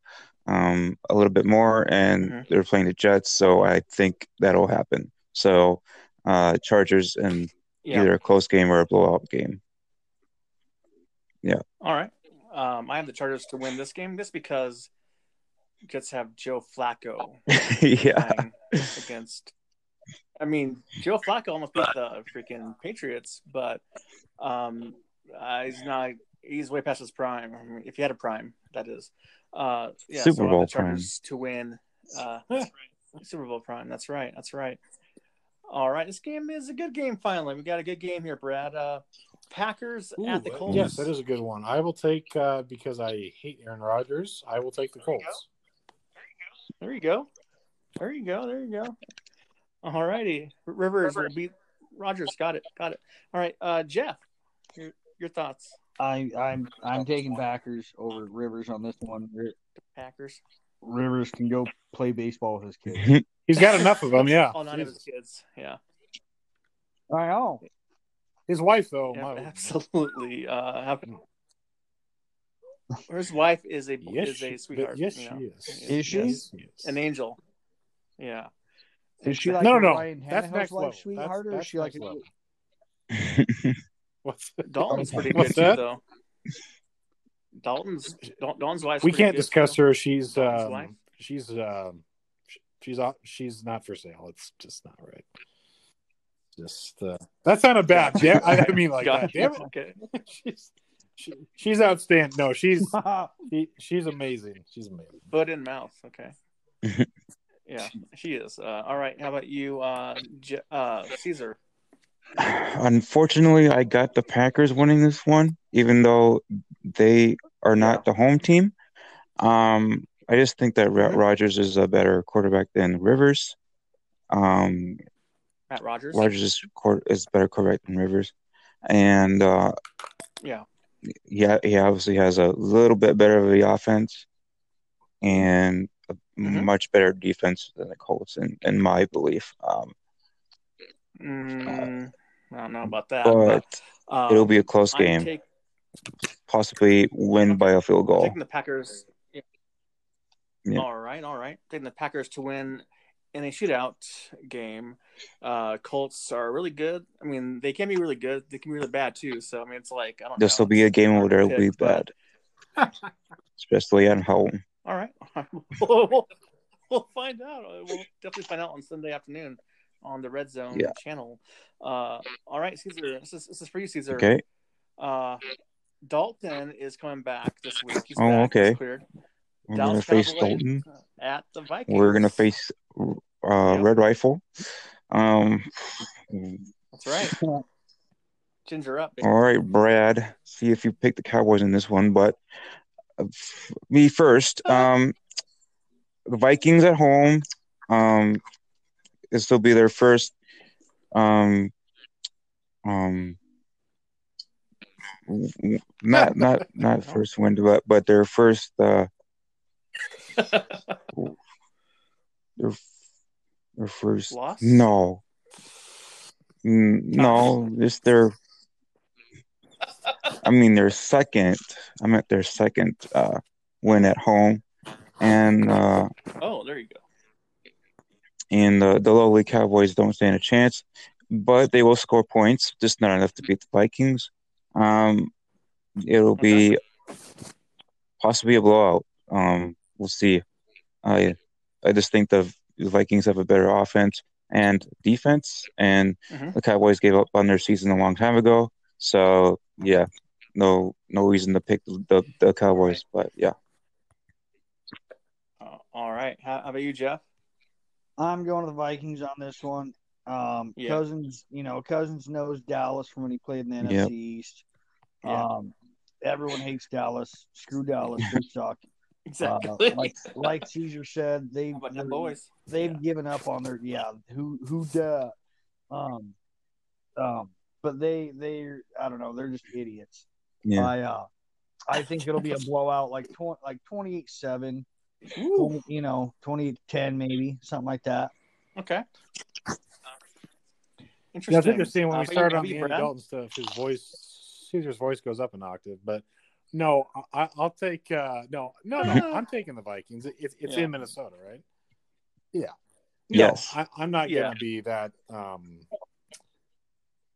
um, a little bit more, and Mhm. they're playing the Jets, so I think that'll happen. So, uh, Chargers and yeah. either a close game or a blowout game. Yeah. All right. Um, I have the Chargers to win this game just because Jets have Joe Flacco yeah, against. I mean, Joe Flacco almost beat the freaking Patriots, but um, uh, he's not. He's way past his prime. I mean, if he had a prime, that is. Uh, yeah, Super so Bowl the Chargers to win. Uh, Super Bowl prime. That's right. That's right. All right, this game is a good game. Finally, we got a good game here, Brad. Uh, Packers at the Colts. Yes, Yes, that is a good one. I will take uh, because I hate Aaron Rodgers. I will take the Colts. There you go. There you go. There you go. All righty. Rivers will beat Rodgers. Got it. Got it. All right. Uh, Jeff, your, your thoughts. I I'm I'm taking Packers over Rivers on this one. Packers. Rivers can go play baseball with his kids. He's got enough of them. Yeah, All nine of his kids. Yeah. I know. His wife though, Yeah, absolutely. Uh, have- his wife is a yes, is a sweetheart. yes, you she is. Is she? Yes, she is. An angel. Yeah. Is she like No, no, no. Ryan That's Tannehill's next life level. sweetheart, That's- or is she like next a, level. What's Dalton's pretty What's good too, though. Dalton's Dal- Dalton's wife. we can't discuss her. She's Dalton's um, she's um, she's off- she's not for sale. It's just not right. Just uh, that sounded bad. yeah, I didn't mean like that. Damn it. Okay. she's she, she's outstanding. No, she's she, she's amazing. She's amazing. Foot in mouth. Okay. yeah, she is. Uh, all right. How about you, uh, J- uh, Caesar? Unfortunately, I got the Packers winning this one, even though they are not the home team. Um, I just think that Ro-. Rodgers is a better quarterback than Rivers. Um, Matt Rogers. Rodgers is, quar- is better quarterback than Rivers, and uh, Yeah. Yeah, he obviously has a little bit better of the offense and a Mhm. much better defense than the Colts, in, in my belief. Um, Mm, I don't know about that. but but, um, it'll be a close I'm game, take- possibly win by a field I'm goal. taking the Packers. Yeah. All right, all right. Taking the Packers to win in a shootout game. Uh, Colts are really good. I mean, they can be really good. They can be really bad too. So I mean, it's like I don't This know. will be a game where to it'll be bad, especially at home. All right, we'll, we'll find out. We'll definitely find out on Sunday afternoon on the Red Zone Yeah. channel. Uh, all right, Caesar. This is this is for you, Caesar. Okay. Uh, Dalton is coming back this week. He's Oh, back. He's okay. cleared. We're Dallas gonna face Dalton. at the Vikings. We're gonna face uh, Yeah. Red Rifle. Um, That's right. Ginger up. baby. all right, Brad. See if you pick the Cowboys in this one, but uh, me first. Um, the Vikings at home. Um, this will be their first. Um, um, not not not first win, but but their first. Uh, their their first. Loss? No. No, it's their. I mean, their second. I meant their second uh, win at home, and uh, Oh, there you go. and the the lowly Cowboys don't stand a chance, but they will score points, just not enough to beat the Vikings. Um, it'll be possibly a blowout. Um, we'll see. I I just think the, the Vikings have a better offense and defense, and Mhm. the Cowboys gave up on their season a long time ago. So yeah, no no reason to pick the the Cowboys, but yeah. Uh, all right. How, how about you, Jeff? I'm going to the Vikings on this one. Um, Yeah. Cousins, you know, Cousins knows Dallas from when he played in the NFC Yep. East. Yeah. Um, everyone hates Dallas. Screw Dallas. They suck. Exactly. Uh, like like Caesar said, they How about them boys? they've Yeah. given up on their yeah. Who who duh. Um, um, but they they I don't know. They're just idiots. Yeah. I uh, I think it'll be a blowout, like twenty like twenty eight seven. Ooh, You know, 2010 maybe something like that. okay. Interesting. Yeah, Interesting. it's interesting when Uh, we how start about on the Andy Brad? Dalton stuff. His voice, Caesar's voice goes up an octave, but no, I, I'll take uh, no, no, no. I'm taking the Vikings. It, it's it's Yeah. in Minnesota, right? Yeah. Yes. No, I, I'm not Yeah. gonna be that. Um,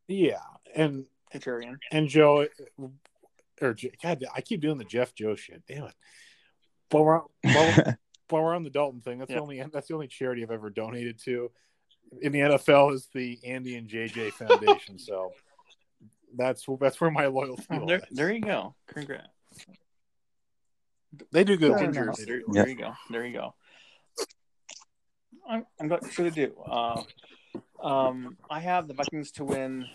yeah, and Contrarian. and Joe, or God, I keep doing the Jeff Joe shit. Damn it. But we're, while we're, while we're on the Dalton thing, that's Yeah. the only that's the only charity I've ever donated to in the NFL is the Andy and JJ Foundation. so that's that's where my loyalty Oh, there, there you go. Congrats. They do good Fair work. enough. There, Yeah. there you go. There you go. I'm, I'm not sure they do. Uh, um, I have the Vikings to win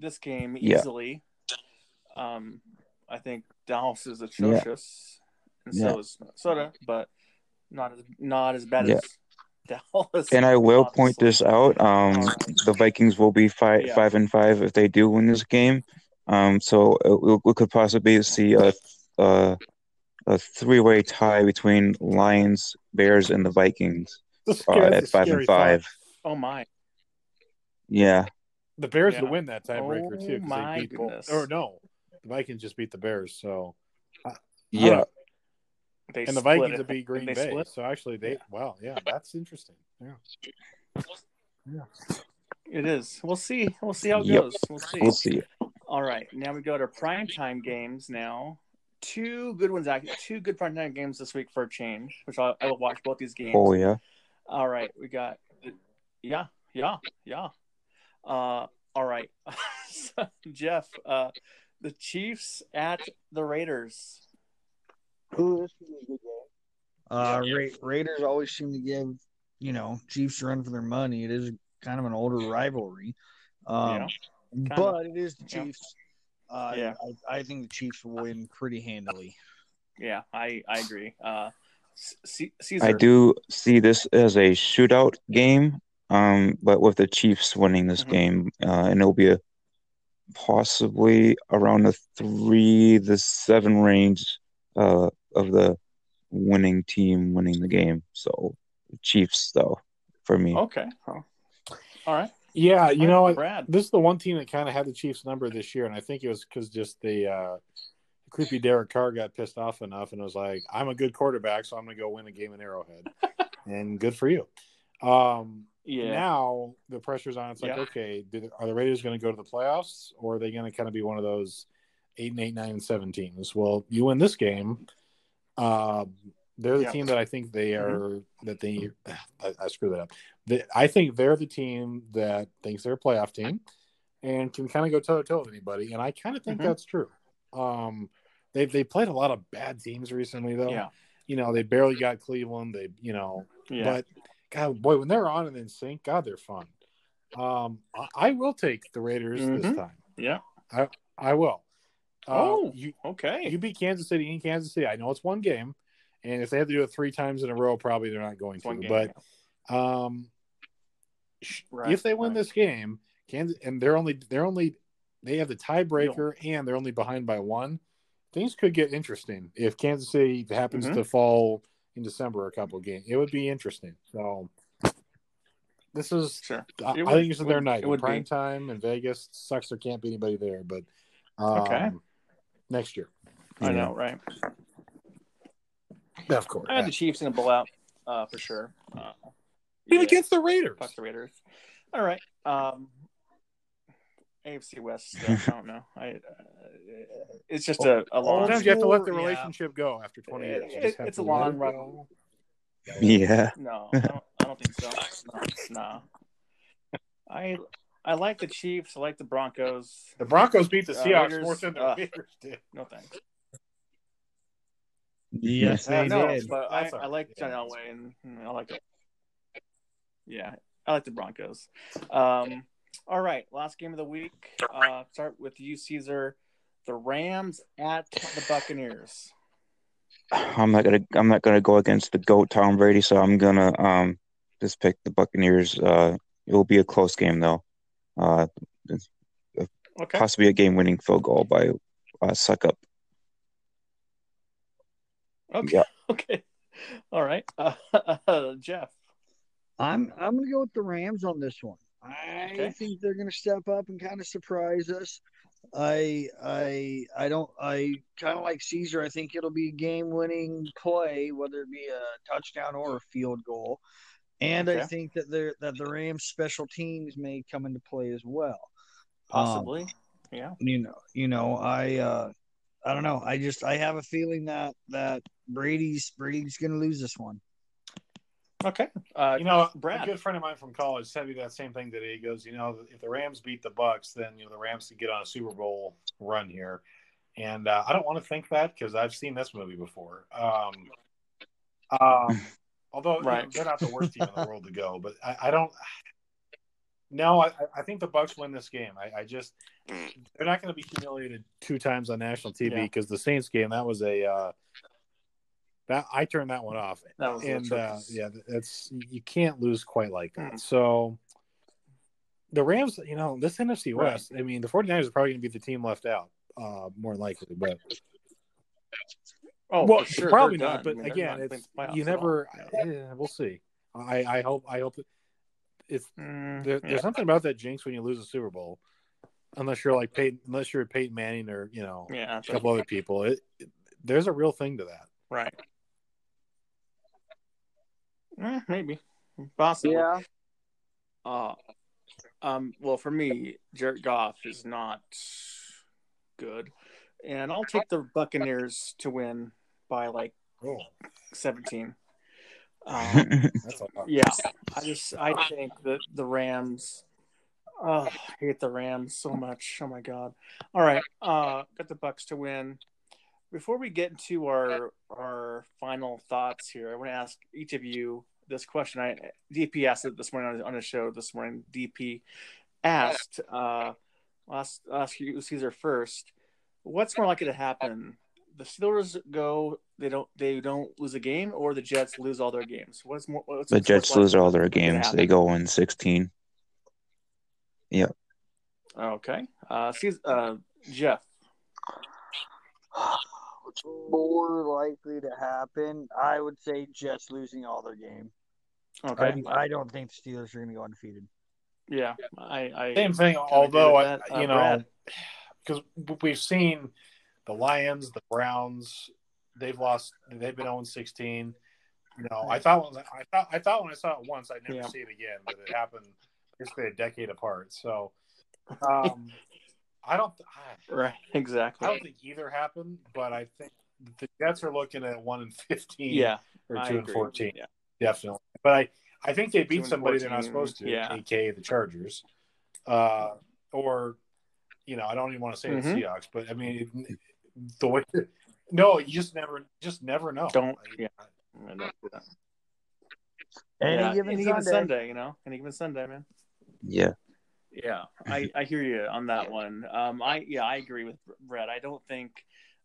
this game Yeah. easily. Um, I think Dallas is atrocious, and so Yeah. is Minnesota, but not as not as bad Yeah. as Dallas. And I will point this out. Um, the Vikings will be five Yeah. five and five if they do win this game. Um, so uh, we, we could possibly see a a, a three way tie between Lions, Bears, and the Vikings That's uh, at five and five. Oh my. Yeah, The Bears Yeah. would win that tiebreaker too. Oh, too. 'cause my they beat both- goodness. Or no, the Vikings just beat the Bears. So yeah. They and the split Vikings it. would beat Green They Bay. split? So actually, they wow, yeah, that's interesting. Yeah, yeah. It is. We'll see. We'll see how it Yep. goes. We'll see. We'll see. All right. Now we go to primetime games now. Two good ones, actually. Two good primetime games this week for a change, which I'll, I will watch both these games. Oh yeah. All right. We got, yeah, yeah, yeah. Uh, all right. So, Jeff, uh, the Chiefs at the Raiders. Ooh, this would be a good game. Uh, Ra- Raiders always seem to give you know Chiefs a run for their money. It is kind of an older rivalry, um, Yeah, but it is the Yeah. Chiefs. Uh, Yeah. I, I think the Chiefs will win pretty handily. Yeah, I, I agree. Uh, C- Caesar. I do see this as a shootout game, um, but with the Chiefs winning this Mhm. game, uh, and it'll be a possibly around the three, the seven range uh, of the winning team winning the game. So Chiefs, though, for me. Okay. Oh. All right. Yeah, you All know right, what? Brad. This is the one team that kind of had the Chiefs number this year, and I think it was because just the uh, creepy Derek Carr got pissed off enough and was like, "I'm a good quarterback, so I'm going to go win a game in Arrowhead," and good for you. Um, Yeah. Now the pressure's on. It's like, Yeah. okay, do are the Raiders going to go to the playoffs, or are they going to kind of be one of those eight and eight, nine and seven teams? Well, you win this game. Um, they're the Yeah. team that I think they Mhm. are. That they, I, I screwed that up. They, I think they're the team that thinks they're a playoff team and can kind of go toe to toe with anybody. And I kind of think Mhm. that's true. Um, they they played a lot of bad teams recently, though. Yeah. You know, they barely got Cleveland. They, you know, Yeah. but God, boy, when they're on and in sync, God, they're fun. Um, I, I will take the Raiders this Mhm. time. yeah. I I will. Uh, Oh. you Okay. you beat Kansas City in Kansas City. I know it's one game, and if they have to do it three times in a row, probably they're not going It's to. But um, Right, if they win right. this game, Kansas, and they're only they're only they have the tiebreaker, and they're only behind by one. Things could get interesting if Kansas City happens Mhm. to fall in December a couple of games. It would be interesting. So this is Sure. I, It I think this is their night. it would Prime be. time in Vegas sucks. There can't be anybody there, but um, Okay. Next year, I Yeah. know, right? of course. I had the Chiefs in a blowout uh, for sure. Uh, Even yeah, against the Raiders. fuck the Raiders. All right. Um, AFC West. Stuff, I don't know. I. Uh, it's just a, a long. Sometimes you have to let the Yeah. relationship go after 20 years. You It- it's a long run. go. Yeah. No, I don't, I don't think so. No, no. I I like the Chiefs. I like the Broncos. The Broncos beat the Uh, Seahawks Raiders, more than the uh, Raiders did. No thanks. Yes, Uh, they no, did. but I, I like John Yeah. Elway and and I like it. Yeah, I like the Broncos. Um, all right, last game of the week. Uh, start with you, Caesar. The Rams at the Buccaneers. I'm not gonna I'm not gonna go against the goat Tom Brady, so I'm gonna um just pick the Buccaneers. Uh, it will be a close game though. Uh, Okay. possibly a game-winning field goal by uh, Succop. Okay. Yeah. Okay. All right. Uh, Jeff. I'm I'm gonna go with the Rams on this one. I Okay. think they're gonna step up and kind of surprise us. I I I don't I kind of like Caesar. I think it'll be a game winning play, whether it be a touchdown or a field goal. And I think that they that the Rams special teams may come into play as well. Um, Possibly. yeah. you know you know I uh I don't know. I just I have a feeling that that Brady's Brady's gonna lose this one. Okay. Uh, You know, Brad. a good friend of mine from college said me that same thing today. He goes, you know, if the Rams beat the Bucks, then you know the Rams could get on a Super Bowl run here. And uh, I don't want to think that because I've seen this movie before. Um, um, although you know, they're not the worst team in the world to go, but I, I don't. No, I, I think the Bucks win this game. I, I just they're not going to be humiliated two times on national TV Yeah. because the Saints game that was a uh, that I turned that one off That and uh, yeah, that's you can't lose quite like that. Mm. So the Rams, you know, this NFC Right. West, I mean, the 49ers are probably going to be the team left out, uh, more likely. But, Oh, well, sure, probably they're not. done. But I mean, again, not it's you playoffs at all. never, yeah, we'll see. I, I hope, I hope it's Mm, there, there's something about that jinx when you lose a Super Bowl, unless you're like Peyton, unless you're Peyton Manning or, you know, Yeah, a couple other people. It, it, there's a real thing to that. right. Eh, maybe, possibly. Yeah. Uh, um. Well, for me, Jared Goff is not good, and I'll take the Buccaneers to win by like seventeen. Um, that's a lot. yeah, I just I think that the Rams. Oh, I hate the Rams so much. Oh my god! All right, uh, got the Bucks to win. Before we get into our our final thoughts here, I want to ask each of you this question. I DP asked it this morning on, the show this morning. DP asked, uh, I'll ask, I'll ask you Caesar first. What's more likely to happen? The Steelers go, they don't, they don't lose a game, or the Jets lose all their games. What's more? What's, the Jets lose all their games. They go in 16. Yep. Okay. Uh, Caesar, uh, Jeff. What's more likely to happen? I would say Jets losing all their game. Okay. I, I don't think the Steelers are going to go undefeated. yeah. I. I Same thing. Although I, that. Uh, you know, Brad. Because we've seen the Lions, the Browns, they've lost. They've been 0 16. You know, I thought when I thought I thought when I saw it once, I'd never Yeah. see it again, but it happened basically a decade apart. So, um, I don't. I, Right. I don't think either happened, but I think the Jets are looking at one and fifteen, Yeah. or I two and agree. fourteen, Yeah. definitely. But I, I think they beat somebody they're not supposed to, yeah. aka the Chargers, uh, or you know, I don't even want to say Mhm. the Seahawks, but I mean, the way. No, you just never, just never know. Don't- I- yeah. I don't do that. Any Yeah, given any Sunday. given Sunday, you know, any given Sunday, man. Yeah. Yeah, I, I hear you on that one. Um, I yeah, I agree with Brett. I don't think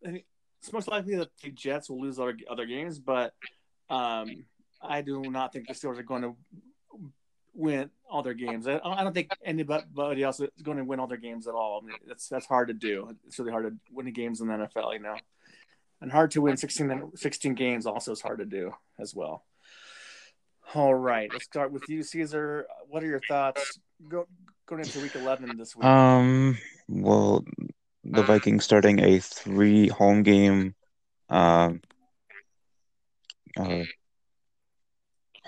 I think it's most likely that the Jets will lose other other games, but um, I do not think the Steelers are going to win all their games. I, I don't think anybody else is going to win all their games at all. I mean, that's that's hard to do. It's really hard to win the games in the NFL, you know, and hard to win 16, 16 games also is hard to do as well. All right, let's start with you, Caesar. What are your thoughts? Go going into week eleven this week. Um. Well, the Vikings starting a three home game, um, uh,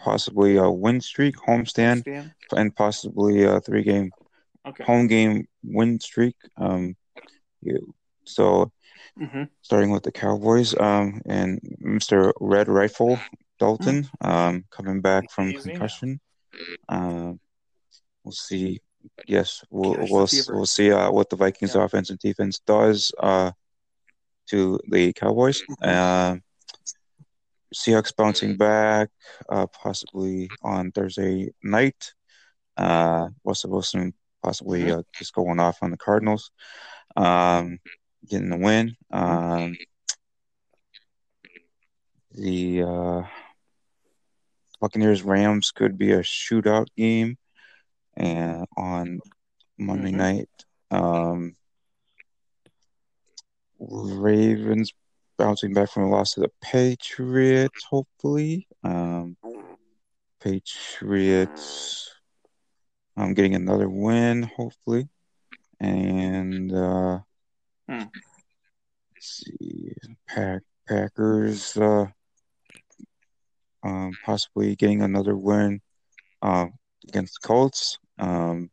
possibly a win streak, homestand, Stan? and possibly a three game Okay. home game win streak. Um, so hmm starting with the Cowboys, um, and Mr. Red Rifle Dalton, um, coming back from Easy concussion. Um, we'll see. Yes, we'll we'll we'll see uh, what the Vikings Yeah. offense and defense does uh, to the Cowboys. Mhm. Seahawks bouncing back, uh, possibly on Thursday night. Uh, Russell Wilson possibly uh, just going off on the Cardinals, um, getting the win. Um, the uh, Buccaneers Rams could be a shootout game, and on Monday Mhm. night, um, Ravens bouncing back from a loss to the Patriots, hopefully. Um, Patriots, um, getting another win, hopefully, and uh, Hmm. let's see, Pack Packers, uh, um, possibly getting another win, uh, against Colts. Um,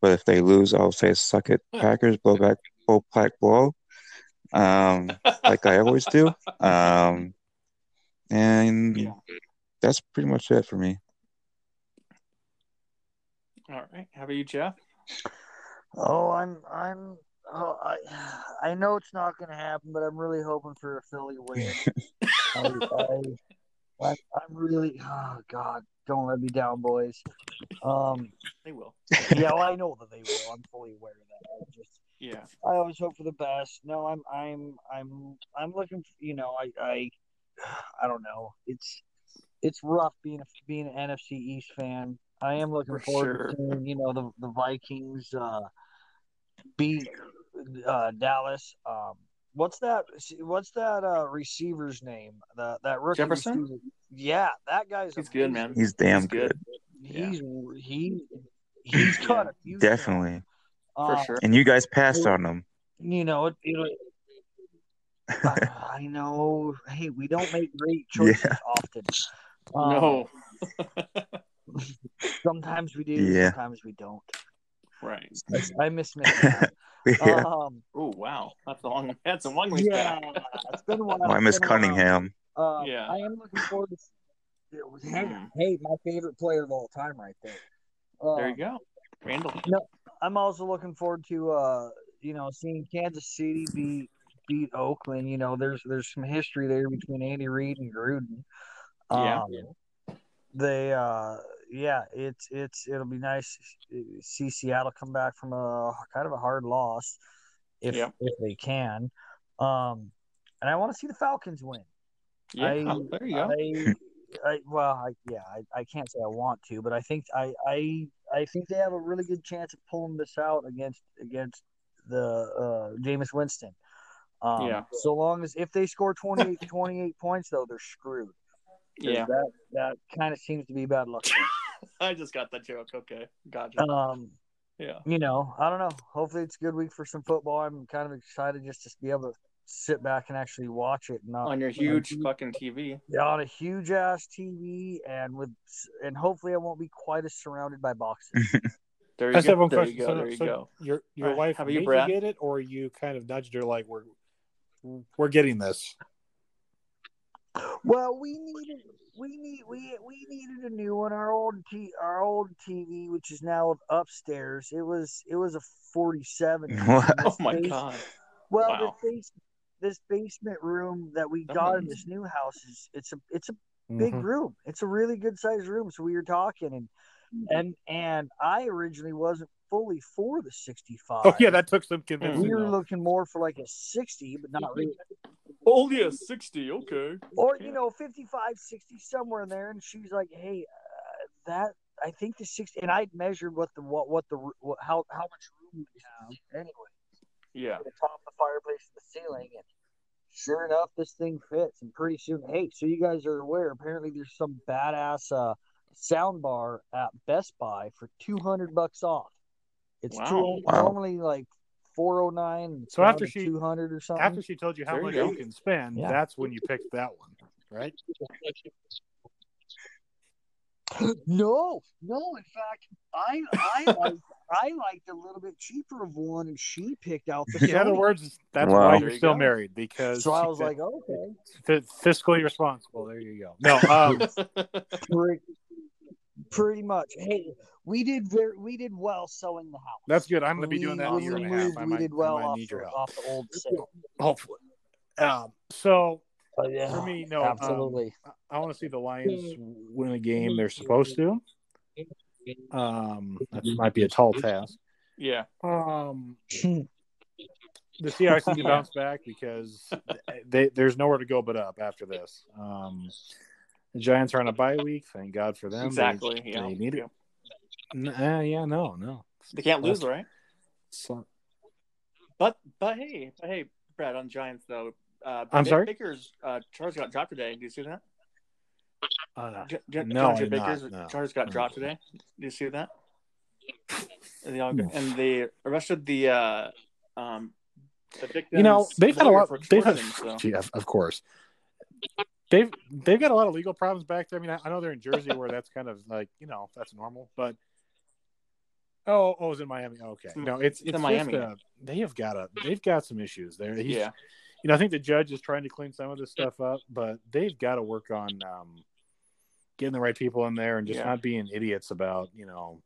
but if they lose, I'll say suck it, Packers, blow back, blow black blow, um, like I always do. Um, and Yeah. that's pretty much it for me. All right. How about you, Jeff? Oh, I'm I'm oh, I I know it's not going to happen, but I'm really hoping for a Philly win. I, I, I I'm really oh God, don't let me down, boys. Um, They will. yeah, well, I know that they will. I'm fully aware of that. I just Yeah. I always hope for the best. No, I'm I'm I'm I'm looking. For, you know, I I I don't know. It's it's rough being a being an NFC East fan. I am looking For forward sure. to seeing, you know, the the Vikings uh, beat uh, Dallas. Um, what's that? What's that uh, receiver's name? The that rookie Jefferson? receiver. Yeah, that guy's He's good, man. He's damn He's good. good. He's he he's got a future. Definitely. For Um, sure. And you guys passed on them. You know, it, it'll. Uh, I know. Hey, we don't make great choices often. Um, No. Sometimes we do. Yeah. Sometimes we don't. right. I miss Michigan. yeah. Um, Oh wow, that's a long. That's a long way yeah, back. it's been a while. Well, I miss been a while. Cunningham. Uh, Yeah. I am looking forward to. Hey, Mm. hey, my favorite player of all time, right there. Uh, There you go, Randall. I'm also looking forward to, uh, you know, seeing Kansas City beat beat Oakland. You know, there's there's some history there between Andy Reid and Gruden. Yeah. Um, they, uh, yeah, it's it's it'll be nice to see Seattle come back from a kind of a hard loss, if Yeah. if they can. Um, and I want to see the Falcons win. Yeah, I, there you go. I, I well, I, yeah, I, I can't say I want to, but I think I, I, I think they have a really good chance of pulling this out against against the uh, Jameis Winston. Um, Yeah. So long as if they score 28, 28 points, though, they're screwed. yeah, That that kind of seems to be bad luck. I just got that joke. Okay, gotcha. um, yeah, you know, I don't know. Hopefully, it's a good week for some football. I'm kind of excited just to be able to sit back and actually watch it. Not on your huge fucking TV. Yeah, on a huge ass TV and with and hopefully I won't be quite as surrounded by boxes. There I you just have go. There question. you go. So, There you so go. your your All right, wife how made you, you, Brad? get it, or you kind of nudged her like we're we're getting this. well, we needed we need we we needed a new one. Our old t our old TV, which is now upstairs, it was it was a forty seven. Oh my god. Well, Wow. this base, this basement room that we got in Oh. this new house is it's a it's a big Mhm. room. It's a really good sized room. So we were talking and and and I originally wasn't fully for the sixty five. Oh yeah, that took some convincing. we were though. looking more for like a 60 but not really Oh yeah, sixty. Okay. or Yeah. you know 55 60 somewhere in there and she's like hey uh, that i think the 60 and I'd measured what the what what the what, how how much room we have anyway Yeah. the top of the fireplace and the ceiling and sure enough this thing fits and pretty soon hey so you guys are aware apparently there's some badass uh sound bar at best buy for 200 bucks off it's Wow. two, Wow. normally like 409 and So after she- 200 or something After she told you how There much you you can spend, Yeah. that's when you picked that one, right? No, no. In fact, I I liked, I liked a little bit cheaper of one, and she picked out the. In other words, that's Wow. why you're you still go. married because so I was said- like, okay, fi- fiscally responsible. There you go. No, um, pretty, pretty much. Hey, we did very, we did well selling the house. that's good. I'm going to be doing that in a when year and a half. moved, I we might, did well I off, need your help. off the old sale. Hopefully. Um, so Oh, yeah, for me, no, um, absolutely. I want to see the Lions win a game they're supposed to. Um, that might be a tall task. yeah. Um, the Seahawks need to bounce back because they, there's nowhere to go but up after this. Um, the Giants are on a bye week. Thank God for them. Exactly. They, Yeah. need it. N- uh, yeah, no, no. They can't lose, right? So, But but hey, but hey, Brad on Giants though. Uh, I'm Ba- sorry? Baker's uh, charge got dropped today. Do you see that? uh, J- J- No, I Baker's not, no. charge got dropped today. Do you see that? And, the, No. and they arrested the uh, um, the victim's you know, they've had a lot. They've had, so. gee, of, of course. They've they've got a lot of legal problems back there. I mean, I, I know they're in Jersey where that's kind of like you know that's normal, but oh, oh, it's in Miami. Okay, no, it's It's it's, in Miami. uh, they have got a they've got some issues there. He's, Yeah, you know, I think the judge is trying to clean some of this stuff up, but they've got to work on um, getting the right people in there and just Yeah. not being idiots about you know,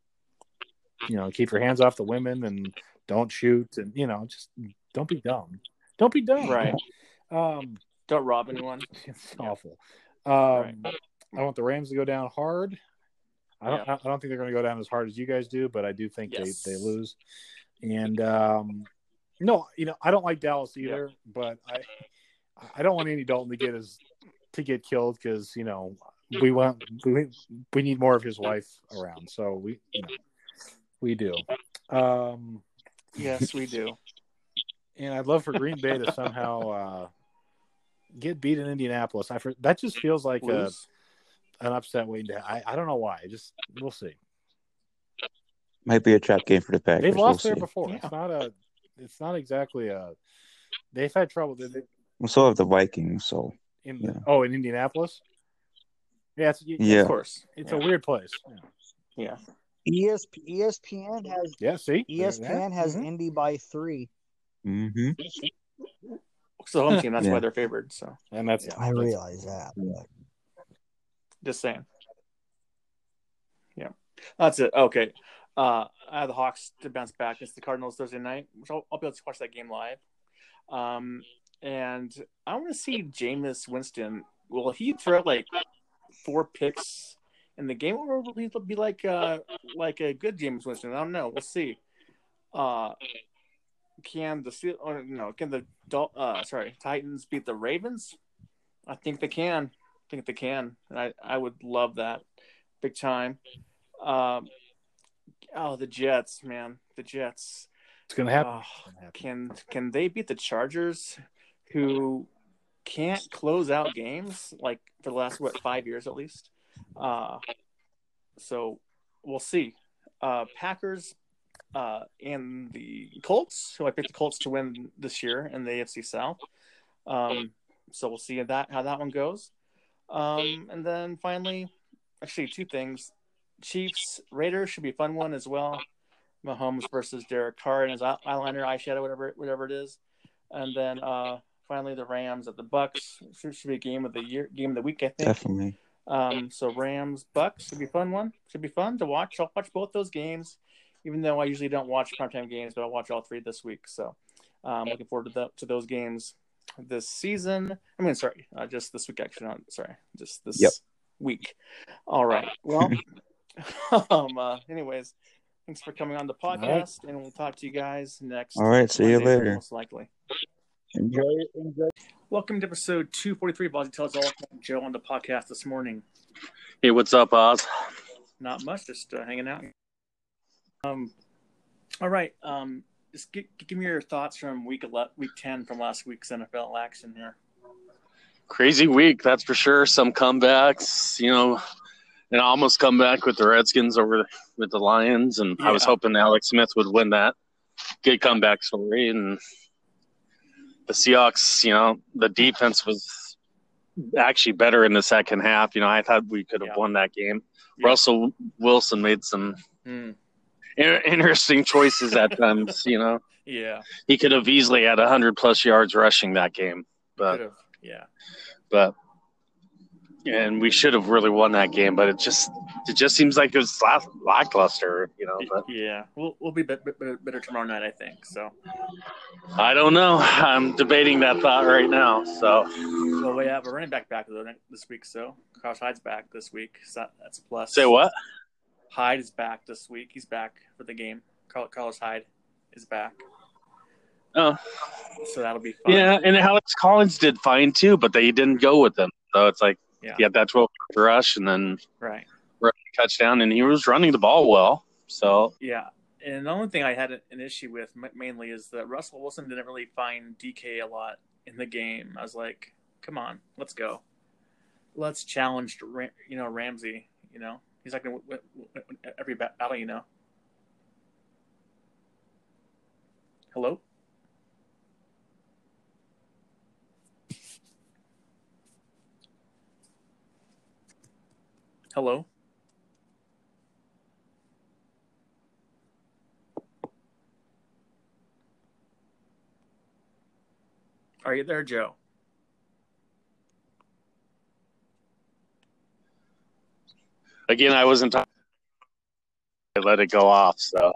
you know, keep your hands off the women and don't shoot and you know, just don't be dumb. Don't be dumb. right. Um, Don't rob anyone. it's Yeah. awful. Um, I want the Rams to go down hard. I don't. Yeah. I don't think they're going to go down as hard as you guys do, but I do think Yes. they, they lose. And um, no, you know, I don't like Dallas Yeah. either, but I I don't want Andy Dalton to get his to get killed because you know we want we, we need more of his wife around. So we you know, we do. Um, yes, we do. And I'd love for Green Bay to somehow uh, get beat in Indianapolis. I that just feels like a, an upset waiting to. I I don't know why. Just we'll see. Might be a trap game for the Packers. They've lost we'll there before. Yeah. It's not a. It's not exactly a. They've had trouble. They, we still have the Vikings, so. In, yeah. Oh, in Indianapolis. Yeah, it's, yeah, of course. It's yeah. a weird place. Yeah. ESP, ESPN has yeah. See, ESPN has mm-hmm. Indy by three. Mm-hmm. It's the home team. That's yeah. why they're favored. So, and that's I realize that. But... Just saying. Yeah, that's it. Okay. Uh, I have the Hawks to bounce back against the Cardinals Thursday night, which I'll, I'll be able to watch that game live. Um, and I want to see Jameis Winston. Will he throw like four picks in the game, or will he be like uh, like a good Jameis Winston? I don't know. We'll see. Uh, can the or no? Can the uh, sorry Titans beat the Ravens? I think they can. I think they can, and I I would love that big time. Um, oh, the Jets, man, the Jets. It's gonna happen. Oh, can can they beat the Chargers, who can't close out games like for the last what five years at least? Uh, so we'll see. Uh, Packers uh, and the Colts, who I picked the Colts to win this year in the AFC South. Um, so we'll see that how that one goes. Um, and then finally, actually, two things: Chiefs Raiders should be a fun one as well. Mahomes versus Derek Carr and his eyeliner, eyeshadow, whatever whatever it is. And then uh, finally, the Rams at the Bucks should, should be a game of the year, game of the week, I think. Definitely. Um, so Rams Bucks should be fun one. Should be fun to watch. I'll watch both those games even though I usually don't watch primetime games, but I'll watch all three this week. So I'm um, looking forward to, the, to those games this season. I mean, sorry, uh, just this week, actually. Not sorry, just this yep. week. All right. Well, um, uh, anyways, thanks for coming on the podcast, right. and we'll talk to you guys next. All right. See Monday, you later. Most likely. Enjoy. Enjoy. Welcome to episode 243 of Ozzy Tells All. Joe on the podcast this morning. Hey, what's up, Oz? Not much, just uh, hanging out. Um, all right. Um, just give, give me your thoughts from week 11, week 10 from last week's NFL action here. Crazy week, that's for sure. Some comebacks, you know, and almost come back with the Redskins over with the Lions. And yeah. I was hoping Alex Smith would win that. Good comeback story. And the Seahawks, you know, the defense was actually better in the second half. You know, I thought we could have yeah. won that game. Yeah. Russell Wilson made some mm interesting choices at times. You know, yeah, he could have easily had hundred plus yards rushing that game, but yeah, but and we should have really won that game, but it just it just seems like it was lackluster, you know. But yeah, we'll we'll be better, better tomorrow night, I think. So I don't know. I'm debating that thought right now. So well, we have a running back back though this week. So Carlos Hyde's back this week. So that's a plus. Say what? Hyde is back this week. He's back for the game. Carlos Hyde is back. Oh, so that'll be fun. Yeah, and Alex Collins did fine too, but they didn't go with him. So it's like, yeah, yeah that's what rush, and then right touchdown, and he was running the ball well. So yeah, and the only thing I had an issue with mainly is that Russell Wilson didn't really find DK a lot in the game. I was like, come on, let's go, let's challenge, you know, Ramsey. You know, He's not going to win every battle, you know. Hello? Hello? Are you there, Joe? again, I wasn't talking. I let it go off. So.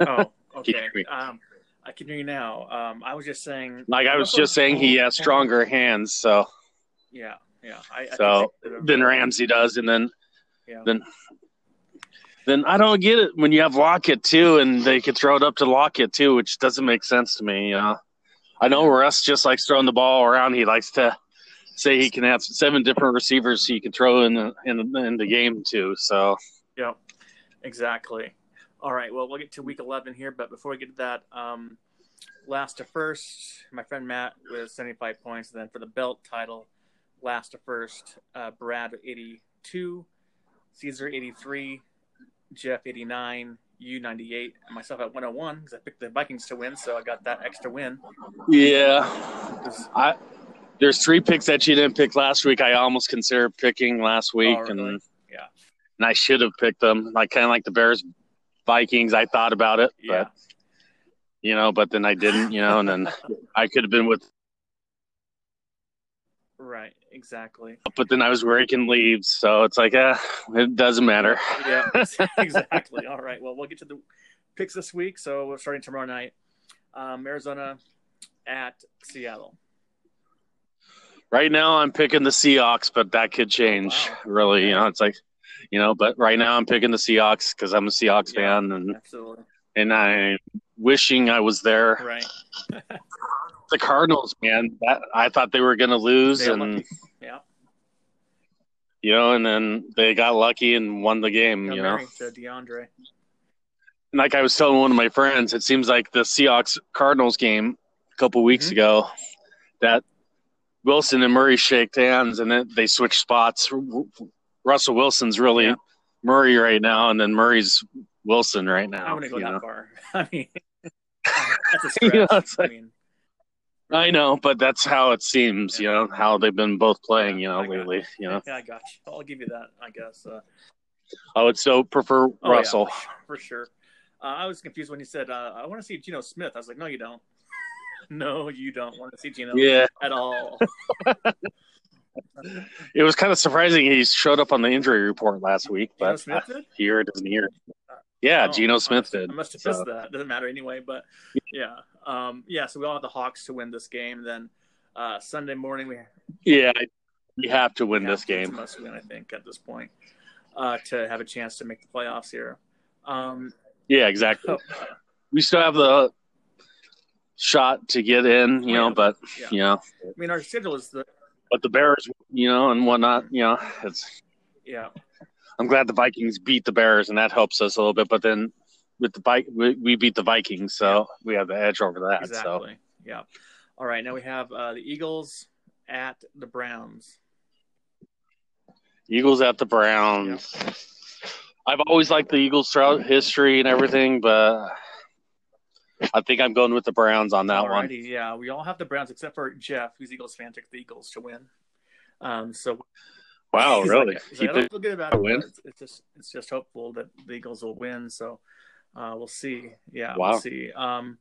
oh, okay. Um, I can hear you now. Um, I was just saying. Like I was just saying, he has stronger hands. So. Yeah, yeah. I, I so then Ramsey does, and then, yeah. then, then I don't get it when you have Lockett too, and they could throw it up to Lockett too, which doesn't make sense to me. You know, I know Russ just likes throwing the ball around. He likes to say he can have seven different receivers he can throw in the in the, in the game too. So yeah, exactly. All right, well, we'll get to week 11 here, but before we get to that, um, last to first, my friend Matt with 75 points. And then for the belt title, last to first, uh, Brad with 82, Caesar 83, Jeff 89, you 98, and myself at 101 because I picked the Vikings to win, so I got that extra win. yeah, I there's three picks that you didn't pick last week. I almost considered picking last oh, week, Oh, really? and Yeah. and I should have picked them. Like kind of like the Bears, Vikings. I thought about it, Yeah. but you know, but then I didn't. You know, and then I could have been with, Right, exactly. but then I was raking leaves, so it's like, eh, it doesn't matter. Yeah, exactly. All right. Well, we'll get to the picks this week. So we're starting tomorrow night. Um, Arizona at Seattle. Right now, I'm picking the Seahawks, but that could change. Wow. Really, you know, it's like, you know, but right now I'm picking the Seahawks because I'm a Seahawks Yeah. fan, and Absolutely. and I wishing I was there. Right. The Cardinals, man, that I thought they were going to lose, and lucky. Yeah. you know, and then they got lucky and won the game. Got you know, to DeAndre. And like I was telling one of my friends, it seems like the Seahawks Cardinals game a couple weeks Mhm. ago that Wilson and Murray shaked hands, and then they switched spots. Russell Wilson's really Yeah. Murray right now, and then Murray's Wilson right now. wouldn't go you that know? far. I mean, that's a You know, like- I mean, I know, but that's how it seems. You know how they've been both playing. You know lately. You know, yeah, I got you. I'll give you that. I guess. Uh, I would so prefer oh, yeah, Russell. for sure. Uh, I was confused when you said, uh, "I want to see Geno Smith." I was like, "No, you don't. no, you don't want to see Geno Yeah, at all." it was kind of surprising he showed up on the injury report last week, Geno but Smith did. here it isn't here. Yeah, Oh, Geno Smith did. I must have So- missed that. Doesn't matter anyway. But yeah, um, yeah. So we all have the Hawks to win this game. Then uh, Sunday morning we Yeah, we have to win have this to- it's a game. must win. I think at this point uh, to have a chance to make the playoffs here. Um, Yeah, exactly. oh, We still have the shot to get in, you know, but Yeah. you know, I mean, our schedule is the but the Bears, you know, and whatnot, you know, it's. yeah I'm glad the Vikings beat the Bears, and that helps us a little bit. But then with the bike, we, we beat the Vikings, so we have the edge over that. So yeah. All right, now we have uh, the Eagles at the Browns. Eagles at the Browns. I've always liked the Eagles throughout history and everything, but I think I'm going with the Browns on that one. Yeah, we all have the Browns except for Jeff, who's Eagles fan, took the Eagles to win. Um, so Wow, really? Like, like, I don't feel good about it. win? It's, it's just it's just hopeful that the Eagles will win. So uh, we'll see. Yeah, Wow. we'll see. Um,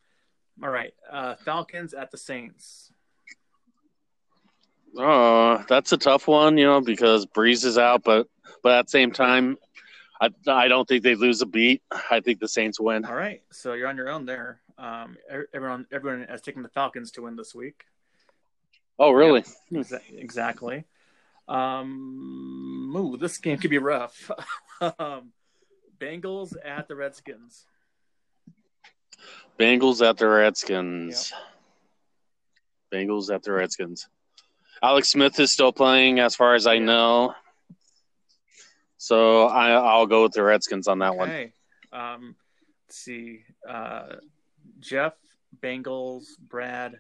all right, uh, Falcons at the Saints. Oh, that's a tough one, you know, because Brees is out, but but at the same time, I I don't think they lose a beat. I think the Saints win. All right, so you're on your own there. Um, everyone everyone has taken the Falcons to win this week. Oh, really? Exa- exactly. Um, ooh, this game could be rough. um, Bengals at the Redskins. Bengals at the Redskins. Bengals at the Redskins. Alex Smith is still playing, as far as I know. So I, I'll go with the Redskins on that one. Um, let's see. Uh, Jeff, Bengals, Brad,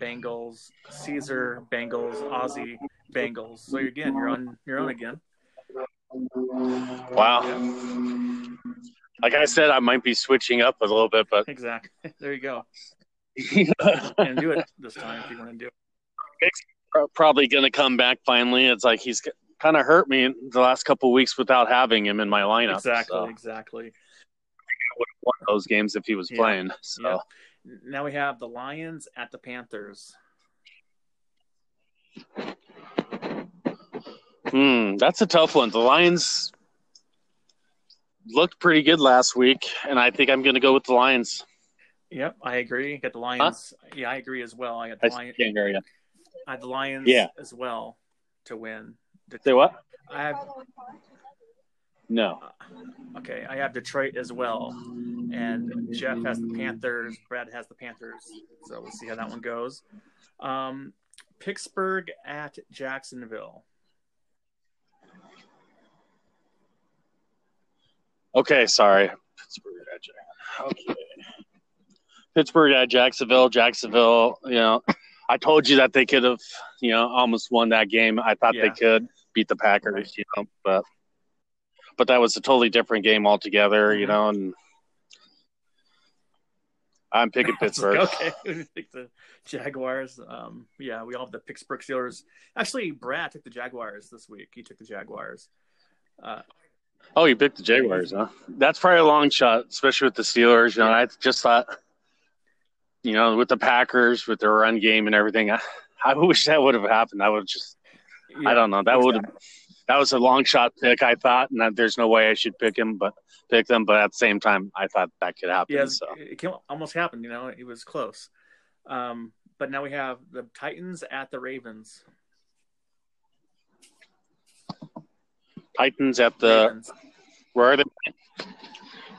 Bengals, Caesar, Bengals, Ozzy, Bengals. So again, you're on your own again. Wow. Like I said, I might be switching up a little bit, but Exactly. There you go. And do it this time if you want to do it. probably going to come back finally. It's like he's kind of hurt me in the last couple weeks without having him in my lineup. Exactly. So Exactly. I would have won those games if he was Yeah. playing. So Yeah. Now we have the Lions at the Panthers. Hmm, that's a tough one. The Lions looked pretty good last week, and I think I'm going to go with the Lions. Yep, I agree. Got the Lions. Yeah, I agree as well. I got I the Lions. can't hear you. I had the Lions Yeah. as well to win. Say what? I have No. okay. I have Detroit as well, and Jeff has the Panthers. Brad has the Panthers. So we'll see how that one goes. Um, Pittsburgh at Jacksonville. Okay, sorry. Pittsburgh at Jacksonville. Okay. Pittsburgh at Jacksonville. Jacksonville, you know, I told you that they could have, you know, almost won that game. I thought Yeah. they could beat the Packers, you know, but but that was a totally different game altogether, you Mhm. know, and I'm picking Pittsburgh. okay, we picked the Jaguars. Um, yeah, we all have the Pittsburgh Steelers. Actually, Brad took the Jaguars this week. He took the Jaguars. Uh, Oh, you picked the Jaguars, huh? That's probably a long shot, especially with the Steelers. You know, I just thought, you know, with the Packers, with their run game and everything, I, I wish that would have happened. I would just, yeah, I don't know, that would have, that was a long shot pick. I thought, and that there's no way I should pick him, but pick them. But at the same time, I thought that could happen. Yeah, so it almost happened. You know, it was close. Um, but now we have the Titans at the Ravens. Titans at the Ravens. where are they?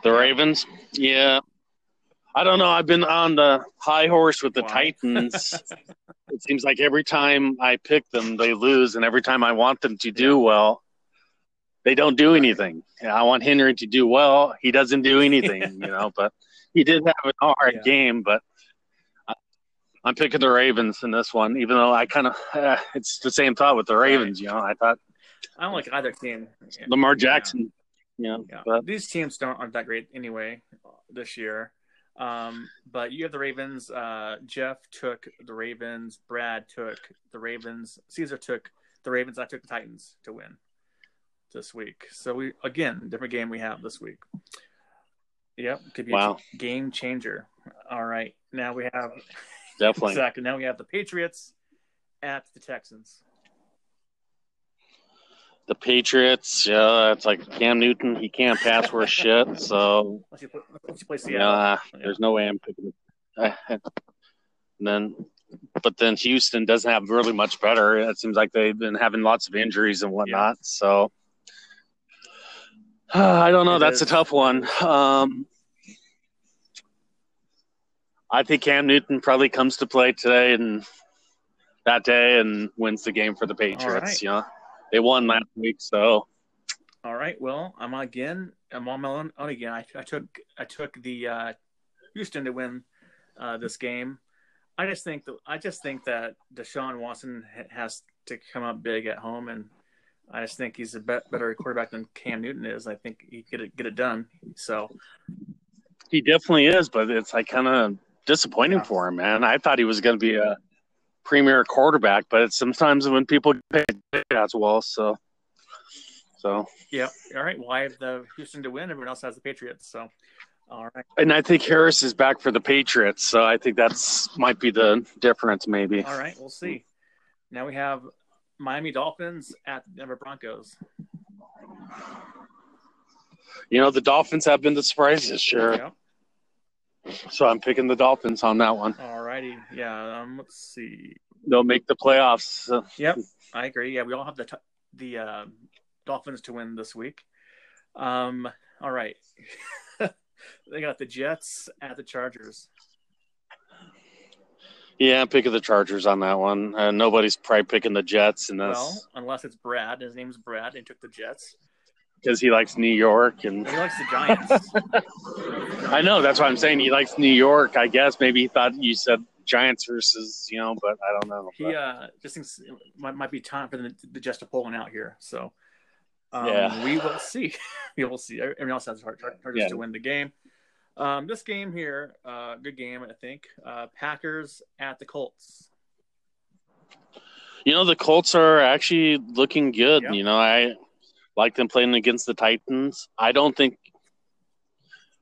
The Ravens. Yeah. I don't know. I've been on the high horse with the Wow. Titans. it seems like every time I pick them, they lose, and every time I want them to do well, they don't do anything. I want Henry to do well. He doesn't do anything, you know. But he did have an hard Yeah. game. But I'm picking the Ravens in this one, even though I kind of uh, it's the same thought with the Ravens. You know, I thought I don't like either team. Lamar Jackson. You know, Yeah. but These teams don't aren't that great anyway uh, this year. Um, but you have the Ravens. Uh, Jeff took the Ravens. Brad took the Ravens. Caesar took the Ravens. I took the Titans to win this week. So we again different game we have this week. Yep, could be Wow. a game changer. All right, now we have definitely. exactly now we have the Patriots at the Texans. The Patriots, yeah, it's like Cam Newton. He can't pass worth shit. So you play, you play Seattle. yeah, there's no way I'm picking. and then, but then Houston doesn't have really much better. It seems like they've been having lots of injuries and whatnot. So I don't know. It That's a tough one. Um, I think Cam Newton probably comes to play today and that day and wins the game for the Patriots. right. You know, they won last week, so All right. Well, I'm again. I'm on my own, own again. I, I took I took the uh, Houston to win uh, this game. I just think that I just think that Deshaun Watson has to come up big at home, and I just think he's a bet better quarterback than Cam Newton is. I think he get it get it done. So He definitely is, but it's like kind of disappointing Yeah. for him, man. I thought he was going to be a premier quarterback, but it's sometimes when people get paid as well. So, so, yeah. All right. Well, I have the Houston to win. Everyone else has the Patriots. So all right. and I think Harris is back for the Patriots, so I think that's might be the difference, maybe. All right. We'll see. Now we have Miami Dolphins at the Denver Broncos. You know, the Dolphins have been the surprise this year, Yep. So I'm picking the Dolphins on that one. All righty. Yeah. Um, let's see. They'll make the playoffs. Uh, Yep, I agree. Yeah, we all have the t- the uh, Dolphins to win this week. Um, all right, they got the Jets at the Chargers. yeah, I'm picking the Chargers on that one. Uh, nobody's probably picking the Jets, and Well, unless it's Brad. His name's Brad. and He took the Jets. Because he likes New York and. He likes the Giants. I know that's why I'm saying he likes New York. I guess maybe he thought you said Giants versus you know, but I don't know. he uh, just thinks it might, might be time for the, the Jets to pull one out here. So um, Yeah. we will see. we will see. Everyone else has Char- Yeah. to win the game. Um, this game here, uh, good game, I think. Uh, Packers at the Colts. you know the Colts are actually looking good. Yeah. You know, I like them playing against the Titans. I don't think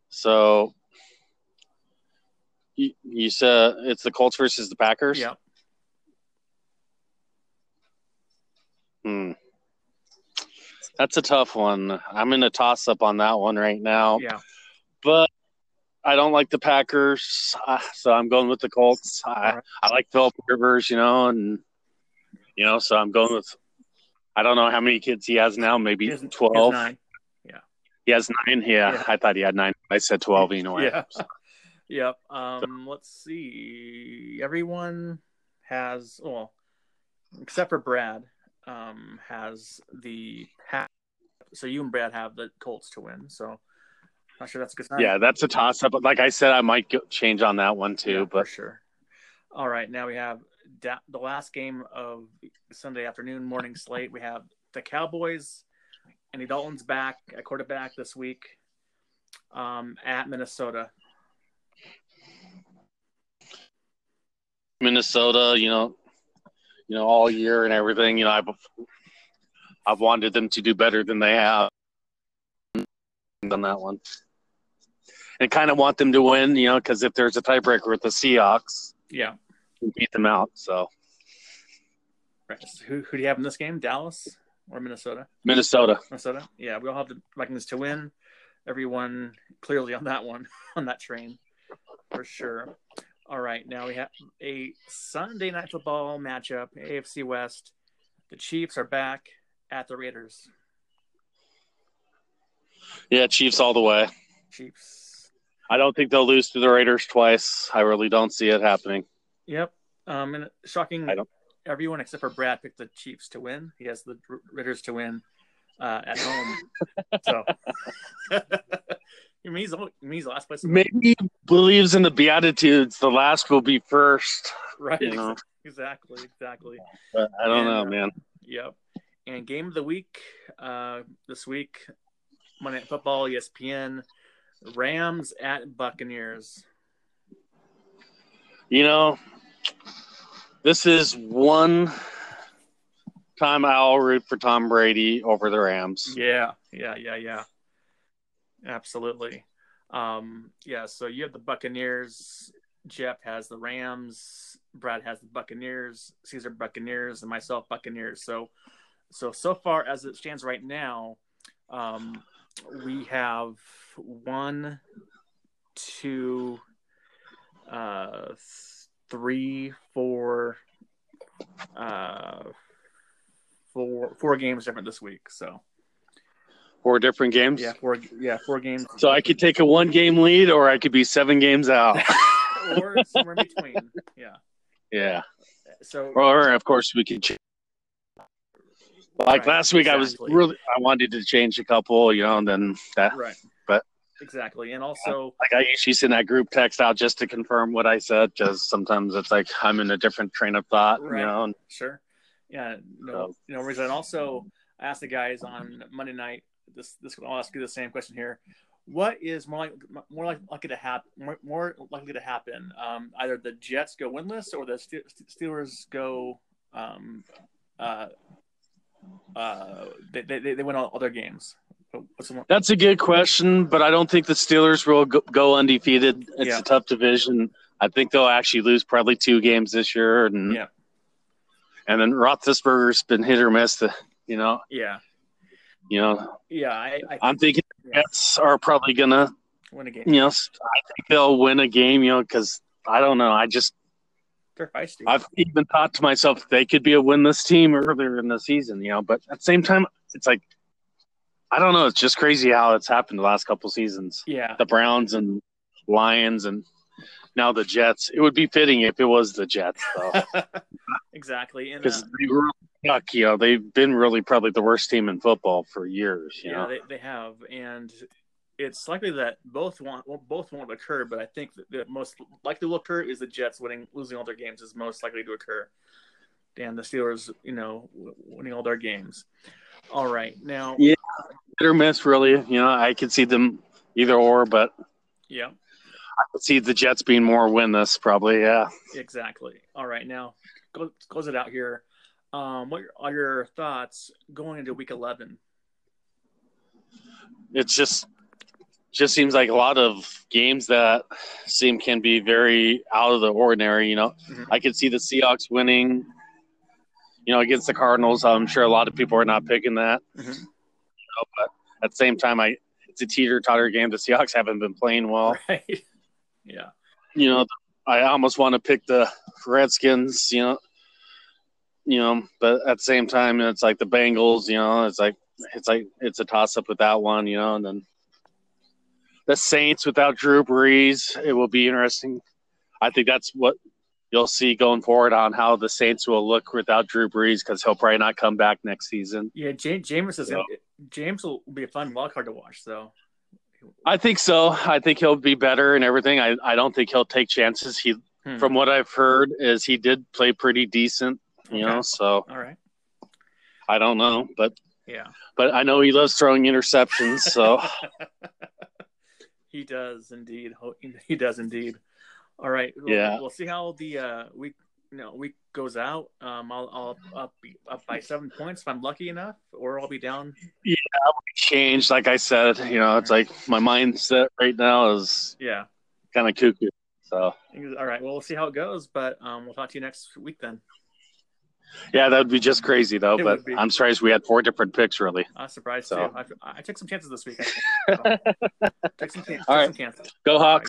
so. You, you said it's the Colts versus the Packers. Yeah. Hmm. That's a tough one. I'm in a toss up on that one right now. Yeah. but I don't like the Packers, uh, so I'm going with the Colts. I, right. I like Philip Rivers, you know, and you know, so I'm going with. I don't know how many kids he has now. Maybe He has- he has twelve. nine. He has nine. Yeah, Yeah. I thought he had nine. I said twelve. You know, Yeah. Yep. Um, let's see. Everyone has well, except for Brad, um, has the hat. so you and Brad have the Colts to win. So not sure that's a good sign. Yeah, that's a toss up. But like I said, I might change on that one too. Yeah, but for sure. All right, now we have da- the last game of Sunday afternoon morning slate. We have the Cowboys. Andy Dalton's back at quarterback this week um, at Minnesota. Minnesota, you know, you know, all year and everything. You know, I've I've wanted them to do better than they have on that one, and kind of want them to win. You know, because if there's a tiebreaker with the Seahawks, yeah, we beat them out. So, right. So who who do you have in this game? Dallas or Minnesota? Minnesota. Minnesota. Yeah, we all have the Vikings to win. Everyone clearly on that one on that train for sure. All right, now we have a Sunday night football matchup, AFC West. The Chiefs are back at the Raiders. Yeah, Chiefs all the way. Chiefs. I don't think they'll lose to the Raiders twice. I really don't see it happening. Yep. Um, and shocking. Everyone except for Brad picked the Chiefs to win. He has the Raiders to win uh, at home. so. I mean, he's, he's the last place. Maybe he believes in the Beatitudes. The last will be first. Right. You know? Exactly. Exactly. But I don't And, know, uh, man. Yep. And game of the week uh, this week, Monday Night Football, ESPN, Rams at Buccaneers. You know, this is one time I'll root for Tom Brady over the Rams. Yeah, yeah, yeah, yeah. Absolutely. Um, yeah, so you have the Buccaneers. Jeff has the Rams. Brad has the Buccaneers. Caesar Buccaneers, and myself Buccaneers. So, so so far as it stands right now, um, we have one, two, uh, three, four, uh, four four games different this week. So Four different games. yeah, four yeah four games. So I could take a one game lead or I could be seven games out. or somewhere in between. Yeah. yeah. So Or of course we could change. Like Right, last week I was really I wanted to change a couple, you know, and then that right, exactly, and also like I usually send that group text out just to confirm what I said, just sometimes it's like I'm in a different train of thought, Right. you know. Sure, yeah, no, So- no reason. And also, I asked the guys on Monday night. This, this, I'll ask you the same question here. What is more like, more like, likely to happen? More, more likely to happen? Um, either the Jets go winless or the Ste- Steelers go. Um, uh, uh, they, they, they win all, all their games. Oh, the, That's a good question, but I don't think the Steelers will go, undefeated. It's Yeah. a tough division. I think they'll actually lose probably two games this year, and Yeah. and then Roethlisberger's been hit or miss. The, you know, yeah, you know, yeah. I, I I'm thinking the Yeah. Jets are probably gonna, win a game. you know, I think they'll win a game. You know, because I don't know. I just They're feisty. I've even thought to myself they could be a winless team earlier in the season. You know, but at the same time, it's like I don't know. It's just crazy how it's happened the last couple seasons. yeah, the Browns and Lions and now the Jets. It would be fitting if it was the Jets, though, exactly. Because uh, they were stuck. You know, they've been really probably the worst team in football for years. You yeah, they, they have, and it's likely that both want well, both won't occur. But I think that the most likely will occur is the Jets winning, losing all their games is most likely to occur, and the Steelers, you know, winning all their games. All right, now, Yeah. Hit or miss, really. You know, I could see them either or, but yeah, I could see the Jets being more winless, probably. Yeah. exactly. All right, now go close it out here. Um, what are your thoughts going into Week Eleven? It's just just seems like a lot of games that seem can be very out of the ordinary. You know, Mhm. I could see the Seahawks winning. You know, against the Cardinals, I'm sure a lot of people are not picking that. Mhm. Know, but at the same time, I it's a teeter totter game. The Seahawks haven't been playing well. Right? yeah, You know, I almost want to pick the Redskins. You know, you know, but at the same time, it's like the Bengals. You know, it's like it's like it's a toss up with that one. You know, and then the Saints without Drew Brees, it will be interesting. I think that's what you'll see going forward on how the Saints will look without Drew Brees because he'll probably not come back next season. Yeah, Jameis, Jameis is Jameis will be a fun wild card to watch. So I think so. I think he'll be better and everything. I, I don't think he'll take chances. He, hmm. from what I've heard, is he did play pretty decent. You okay. know, so all right. I don't know, but yeah, but I know he loves throwing interceptions. So he does indeed. He does indeed. All right. Yeah. We'll, see how the uh, week you know week goes out. Um, I'll I'll up, up by seven points if I'm lucky enough, or I'll be down. Yeah, I'll change. Like I said, you know, it's like my mindset right now is yeah, kind of cuckoo. So all right. Well, we'll see how it goes, but um, we'll talk to you next week then. Yeah, that would be just crazy though. It but I'm surprised we had four different picks. Really, I'm surprised so. too. I, I took some chances this week. I took some, All right, some chances. go Hawks.